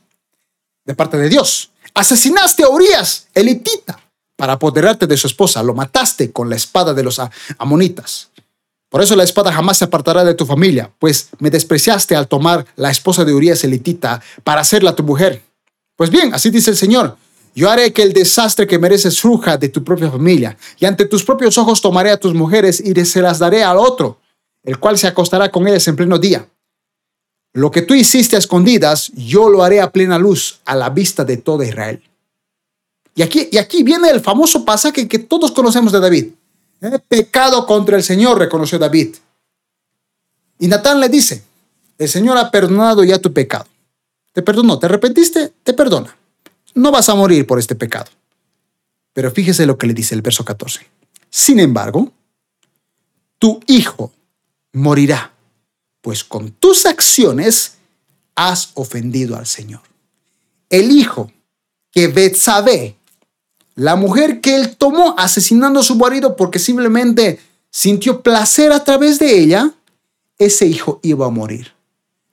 Speaker 1: de parte de Dios. Asesinaste a Urias, elitita, para apoderarte de su esposa. Lo mataste con la espada de los amonitas. Por eso la espada jamás se apartará de tu familia, pues me despreciaste al tomar la esposa de Urias elitita para hacerla tu mujer. Pues bien, así dice el Señor, yo haré que el desastre que mereces surja de tu propia familia, y ante tus propios ojos tomaré a tus mujeres y se las daré al otro, el cual se acostará con ellas en pleno día. Lo que tú hiciste a escondidas, yo lo haré a plena luz, a la vista de todo Israel. Y aquí, y aquí viene el famoso pasaje que todos conocemos de David. He pecado contra el Señor, reconoció David. Y Natán le dice, el Señor ha perdonado ya tu pecado. Te perdonó, te arrepentiste, te perdona. No vas a morir por este pecado. Pero fíjese lo que le dice el verso 14. Sin embargo, tu hijo morirá, pues con tus acciones has ofendido al Señor. El hijo que Betsabé la mujer que él tomó asesinando a su marido porque simplemente sintió placer a través de ella, ese hijo iba a morir.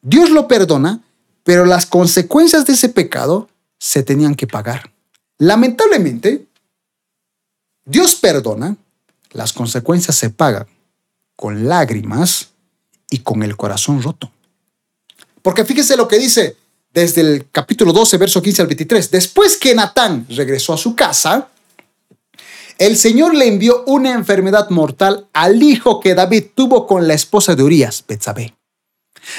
Speaker 1: Dios lo perdona, pero las consecuencias de ese pecado se tenían que pagar. Lamentablemente, Dios perdona, las consecuencias se pagan con lágrimas y con el corazón roto. Porque fíjese lo que dice desde el capítulo 12, verso 15 al 23. Después que Natán regresó a su casa, el Señor le envió una enfermedad mortal al hijo que David tuvo con la esposa de Urias, Betsabé.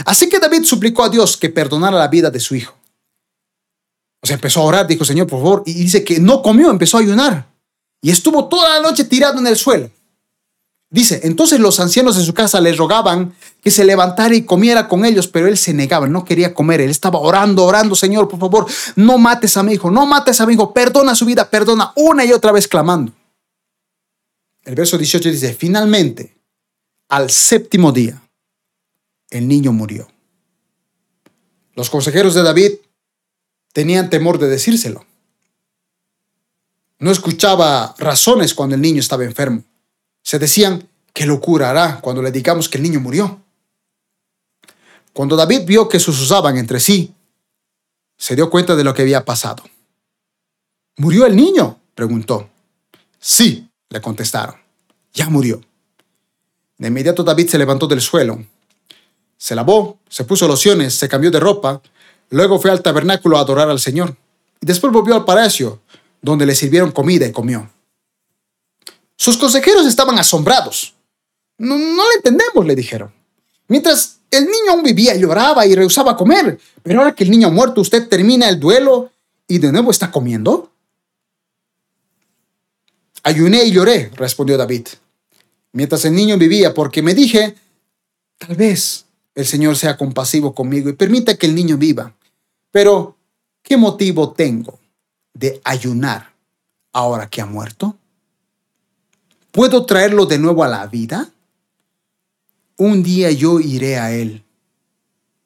Speaker 1: Así que David suplicó a Dios que perdonara la vida de su hijo. O sea, empezó a orar, dijo, Señor, por favor, y dice que no comió, empezó a ayunar. Y estuvo toda la noche tirado en el suelo. Dice, entonces los ancianos de su casa le rogaban que se levantara y comiera con ellos, pero él se negaba, no quería comer. Él estaba orando, orando, Señor, por favor, no mates a mi hijo, no mates a mi hijo, perdona su vida, perdona, una y otra vez clamando. El verso 18 dice, finalmente, al séptimo día, el niño murió. Los consejeros de David tenían temor de decírselo. No escuchaba razones cuando el niño estaba enfermo. Se decían, ¿qué lo curará cuando le digamos que el niño murió? Cuando David vio que susurraban entre sí, se dio cuenta de lo que había pasado. ¿Murió el niño? preguntó. Sí, le contestaron. Ya murió. De inmediato David se levantó del suelo. Se lavó, se puso lociones, se cambió de ropa, luego fue al tabernáculo a adorar al Señor. Y después volvió al palacio, donde le sirvieron comida y comió. Sus consejeros estaban asombrados. No, le entendemos, le dijeron. Mientras el niño aún vivía, lloraba y rehusaba comer. Pero ahora que el niño ha muerto, usted termina el duelo y de nuevo está comiendo. Ayuné y lloré, respondió David, mientras el niño vivía, porque me dije, tal vez el Señor sea compasivo conmigo y permita que el niño viva. Pero, ¿qué motivo tengo de ayunar ahora que ha muerto? ¿Puedo traerlo de nuevo a la vida? Un día yo iré a Él,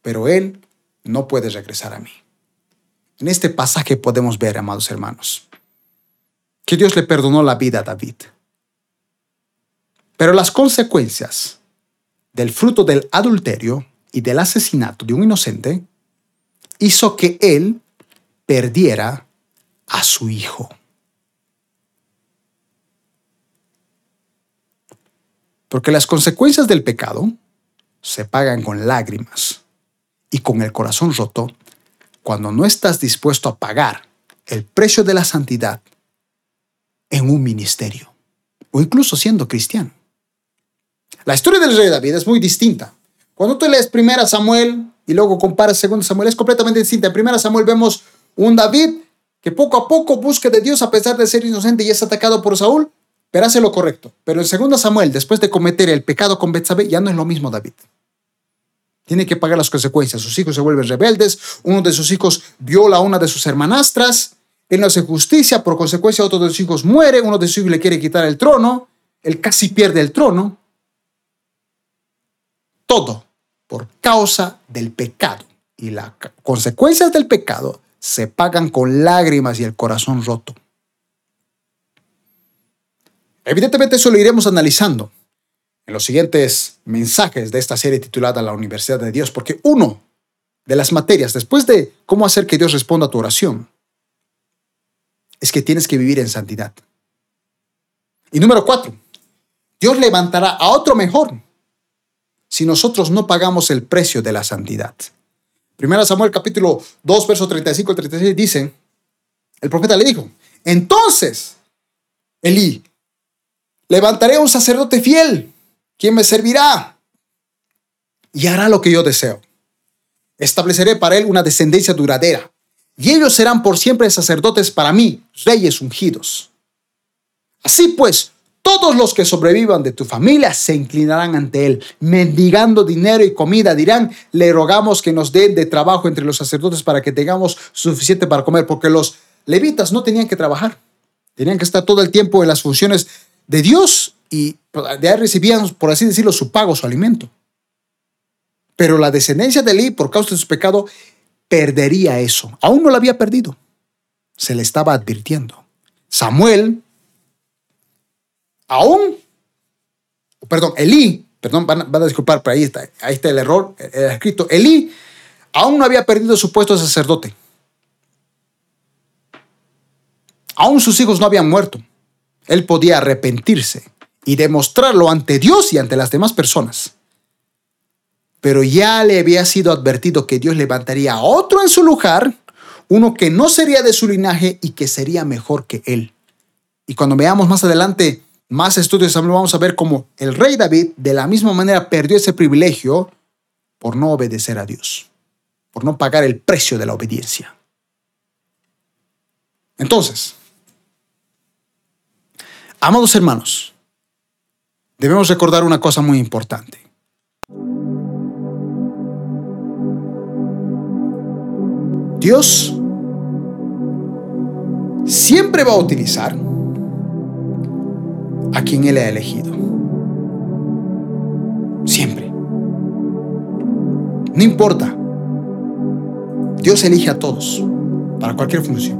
Speaker 1: pero Él no puede regresar a mí. En este pasaje podemos ver, amados hermanos, que Dios le perdonó la vida a David. Pero las consecuencias del fruto del adulterio y del asesinato de un inocente hizo que él perdiera a su hijo. Porque las consecuencias del pecado se pagan con lágrimas y con el corazón roto cuando no estás dispuesto a pagar el precio de la santidad en un ministerio o incluso siendo cristiano. La historia del rey David es muy distinta. Cuando tú lees 1 Samuel y luego comparas 2 Samuel, es completamente distinta. En 1 Samuel vemos un David que poco a poco busca de Dios a pesar de ser inocente y es atacado por Saúl, pero hace lo correcto. Pero en 2 Samuel, después de cometer el pecado con Betsabé, ya no es lo mismo David. Tiene que pagar las consecuencias. Sus hijos se vuelven rebeldes, uno de sus hijos viola a una de sus hermanastras, él no hace justicia, por consecuencia otro de sus hijos muere, uno de sus hijos le quiere quitar el trono, él casi pierde el trono. Todo por causa del pecado. Y las consecuencias del pecado se pagan con lágrimas y el corazón roto. Evidentemente eso lo iremos analizando en los siguientes mensajes de esta serie titulada La Universidad de Dios, porque uno de las materias, después de cómo hacer que Dios responda a tu oración, es que tienes que vivir en santidad. Y número cuatro, Dios levantará a otro mejor si nosotros no pagamos el precio de la santidad. Primera Samuel capítulo 2, verso 35 y 36 dice, el profeta le dijo, entonces, Elí, levantaré un sacerdote fiel, quien me servirá y hará lo que yo deseo. Estableceré para él una descendencia duradera, y ellos serán por siempre sacerdotes para mí, reyes ungidos. Así pues, todos los que sobrevivan de tu familia se inclinarán ante él, mendigando dinero y comida. Dirán, le rogamos que nos den de trabajo entre los sacerdotes para que tengamos suficiente para comer, porque los levitas no tenían que trabajar. Tenían que estar todo el tiempo en las funciones de Dios y de ahí recibían, por así decirlo, su pago, su alimento. Pero la descendencia de Eli, por causa de su pecado, perdería eso. Aún no lo había perdido. Se le estaba advirtiendo. Samuel aún, perdón, Elí, perdón, van, a disculpar, pero ahí está, ahí está el error, el escrito, Elí aún no había perdido su puesto de sacerdote. Aún sus hijos no habían muerto. Él podía arrepentirse y demostrarlo ante Dios y ante las demás personas. Pero ya le había sido advertido que Dios levantaría a otro en su lugar, uno que no sería de su linaje y que sería mejor que él. Y cuando veamos más adelante más estudios vamos a ver cómo el rey David de la misma manera perdió ese privilegio por no obedecer a Dios, por no pagar el precio de la obediencia. Entonces, amados hermanos, debemos recordar una cosa muy importante. Dios siempre va a utilizar a quien Él ha elegido. Siempre. No importa. Dios elige a todos para cualquier función.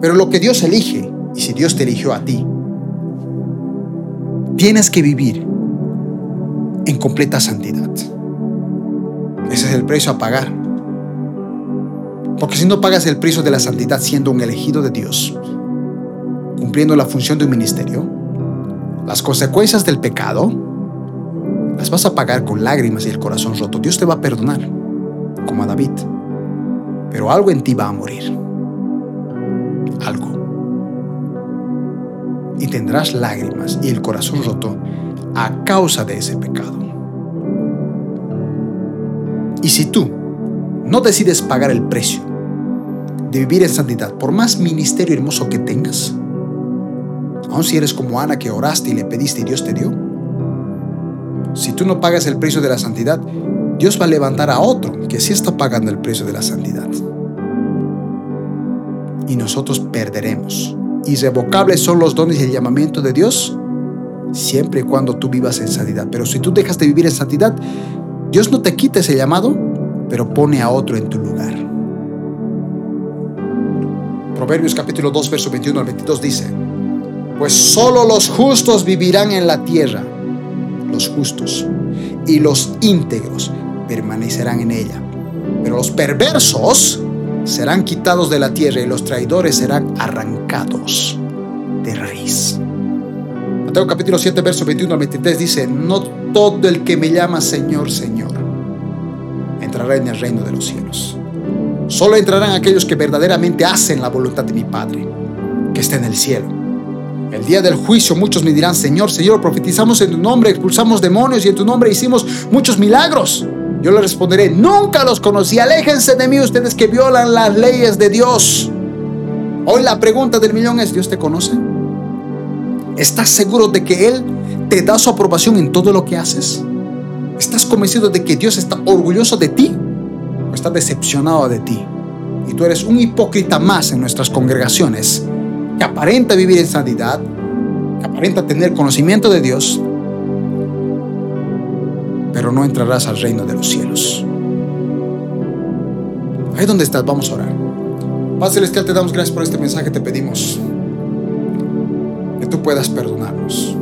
Speaker 1: Pero lo que Dios elige, y si Dios te eligió a ti, tienes que vivir en completa santidad. Ese es el precio a pagar. Porque si no pagas el precio de la santidad siendo un elegido de Dios, cumpliendo la función de un ministerio, las consecuencias del pecado las vas a pagar con lágrimas y el corazón roto. Dios te va a perdonar, como a David. Pero algo en ti va a morir. Algo. Y tendrás lágrimas y el corazón roto a causa de ese pecado. Y si tú no decides pagar el precio de vivir en santidad, por más ministerio hermoso que tengas, aun si eres como Ana que oraste y le pediste y Dios te dio. Si tú no pagas el precio de la santidad, Dios va a levantar a otro que sí está pagando el precio de la santidad. Y nosotros perderemos. Irrevocables son los dones y el llamamiento de Dios siempre y cuando tú vivas en santidad. Pero si tú dejas de vivir en santidad, Dios no te quita ese llamado, pero pone a otro en tu lugar. Proverbios capítulo 2, verso 21 al 22 dice, pues solo los justos vivirán en la tierra, los justos, y los íntegros permanecerán en ella. Pero los perversos serán quitados de la tierra y los traidores serán arrancados de raíz. Mateo capítulo 7, verso 21 al 23 dice, no todo el que me llama Señor, Señor, entrará en el reino de los cielos. Solo entrarán aquellos que verdaderamente hacen la voluntad de mi Padre, que está en el cielo. El día del juicio muchos me dirán, Señor, Señor, profetizamos en tu nombre, expulsamos demonios y en tu nombre hicimos muchos milagros. Yo le responderé, nunca los conocí, aléjense de mí ustedes que violan las leyes de Dios. Hoy la pregunta del millón es, ¿Dios te conoce? ¿Estás seguro de que Él te da su aprobación en todo lo que haces? ¿Estás convencido de que Dios está orgulloso de ti o está decepcionado de ti? Y tú eres un hipócrita más en nuestras congregaciones que aparenta vivir en santidad, que aparenta tener conocimiento de Dios, pero no entrarás al reino de los cielos. Ahí donde estás, vamos a orar. Padre Celestial, te damos gracias por este mensaje. Te pedimos que tú puedas perdonarnos.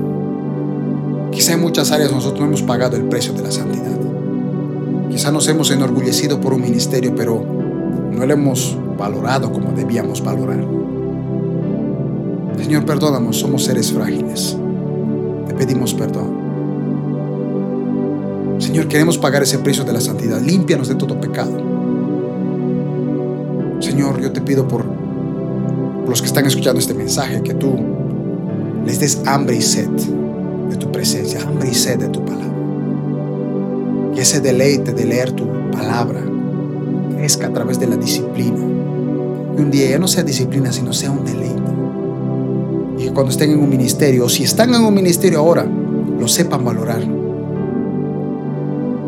Speaker 1: Quizá en muchas áreas nosotros no hemos pagado el precio de la santidad. Quizá nos hemos enorgullecido por un ministerio, pero no lo hemos valorado como debíamos valorar. Señor, perdónanos, somos seres frágiles. Te pedimos perdón. Señor, queremos pagar ese precio de la santidad. Límpianos de todo pecado. Señor, yo te pido por los que están escuchando este mensaje que tú les des hambre y sed de tu presencia, hambre y sed de tu palabra. Que ese deleite de leer tu palabra crezca a través de la disciplina. Que un día ya no sea disciplina, sino sea un deleite. Y que cuando estén en un ministerio, o si están en un ministerio ahora, lo sepan valorar.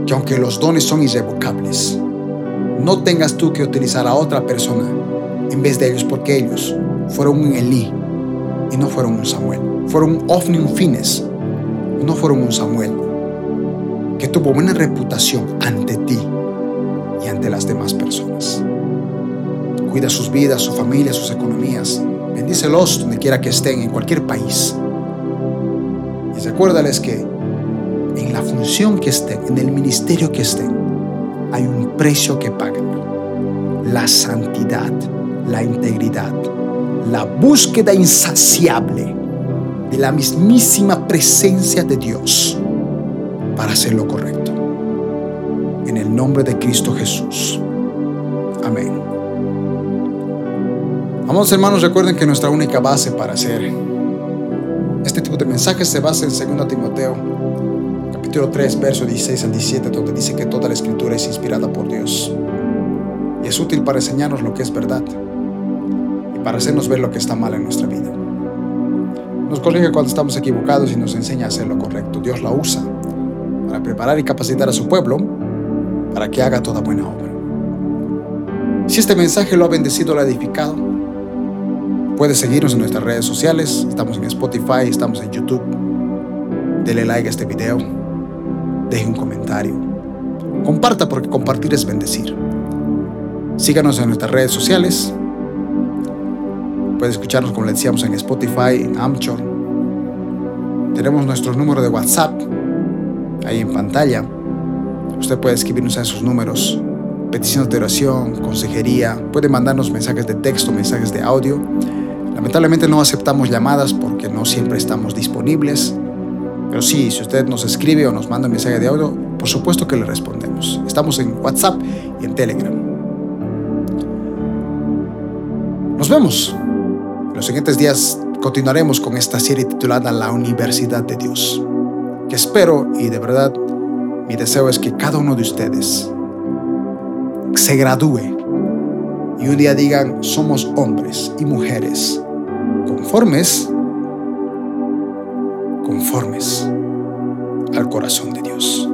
Speaker 1: Que aunque los dones son irrevocables, no tengas tú que utilizar a otra persona en vez de ellos, porque ellos fueron un Elí y no fueron un Samuel. Fueron un Ofni, un Fines, no fueron un Samuel, que tuvo buena reputación ante ti y ante las demás personas. Cuida sus vidas, su familia, sus economías. Bendícelos donde quiera que estén, en cualquier país. Y recuérdales que en la función que estén, en el ministerio que estén, hay un precio que pagar. La santidad, la integridad, la búsqueda insaciable de la mismísima presencia de Dios para hacer lo correcto. En el nombre de Cristo Jesús. Amén. Amados hermanos, recuerden que nuestra única base para hacer este tipo de mensajes se basa en 2 Timoteo capítulo 3, verso 16 al 17, donde dice que toda la escritura es inspirada por Dios y es útil para enseñarnos lo que es verdad y para hacernos ver lo que está mal en nuestra vida. Nos corrige cuando estamos equivocados y nos enseña a hacer lo correcto. Dios la usa para preparar y capacitar a su pueblo para que haga toda buena obra. Si este mensaje lo ha bendecido, lo ha edificado, puede seguirnos en nuestras redes sociales. Estamos en Spotify, estamos en YouTube. Dele like a este video. Deje un comentario. Comparta porque compartir es bendecir. Síganos en nuestras redes sociales. Puede escucharnos, como le decíamos, en Spotify, en Amchor. Tenemos nuestro número de WhatsApp ahí en pantalla. Usted puede escribirnos a esos números. Peticiones de oración, consejería. Puede mandarnos mensajes de texto, mensajes de audio. Lamentablemente no aceptamos llamadas porque no siempre estamos disponibles. Pero sí, si usted nos escribe o nos manda un mensaje de audio, por supuesto que le respondemos. Estamos en WhatsApp y en Telegram. Nos vemos los siguientes días continuaremos con esta serie titulada La Universidad de Dios, que espero y de verdad mi deseo es que cada uno de ustedes se gradúe y un día digan somos hombres y mujeres conformes, conformes al corazón de Dios.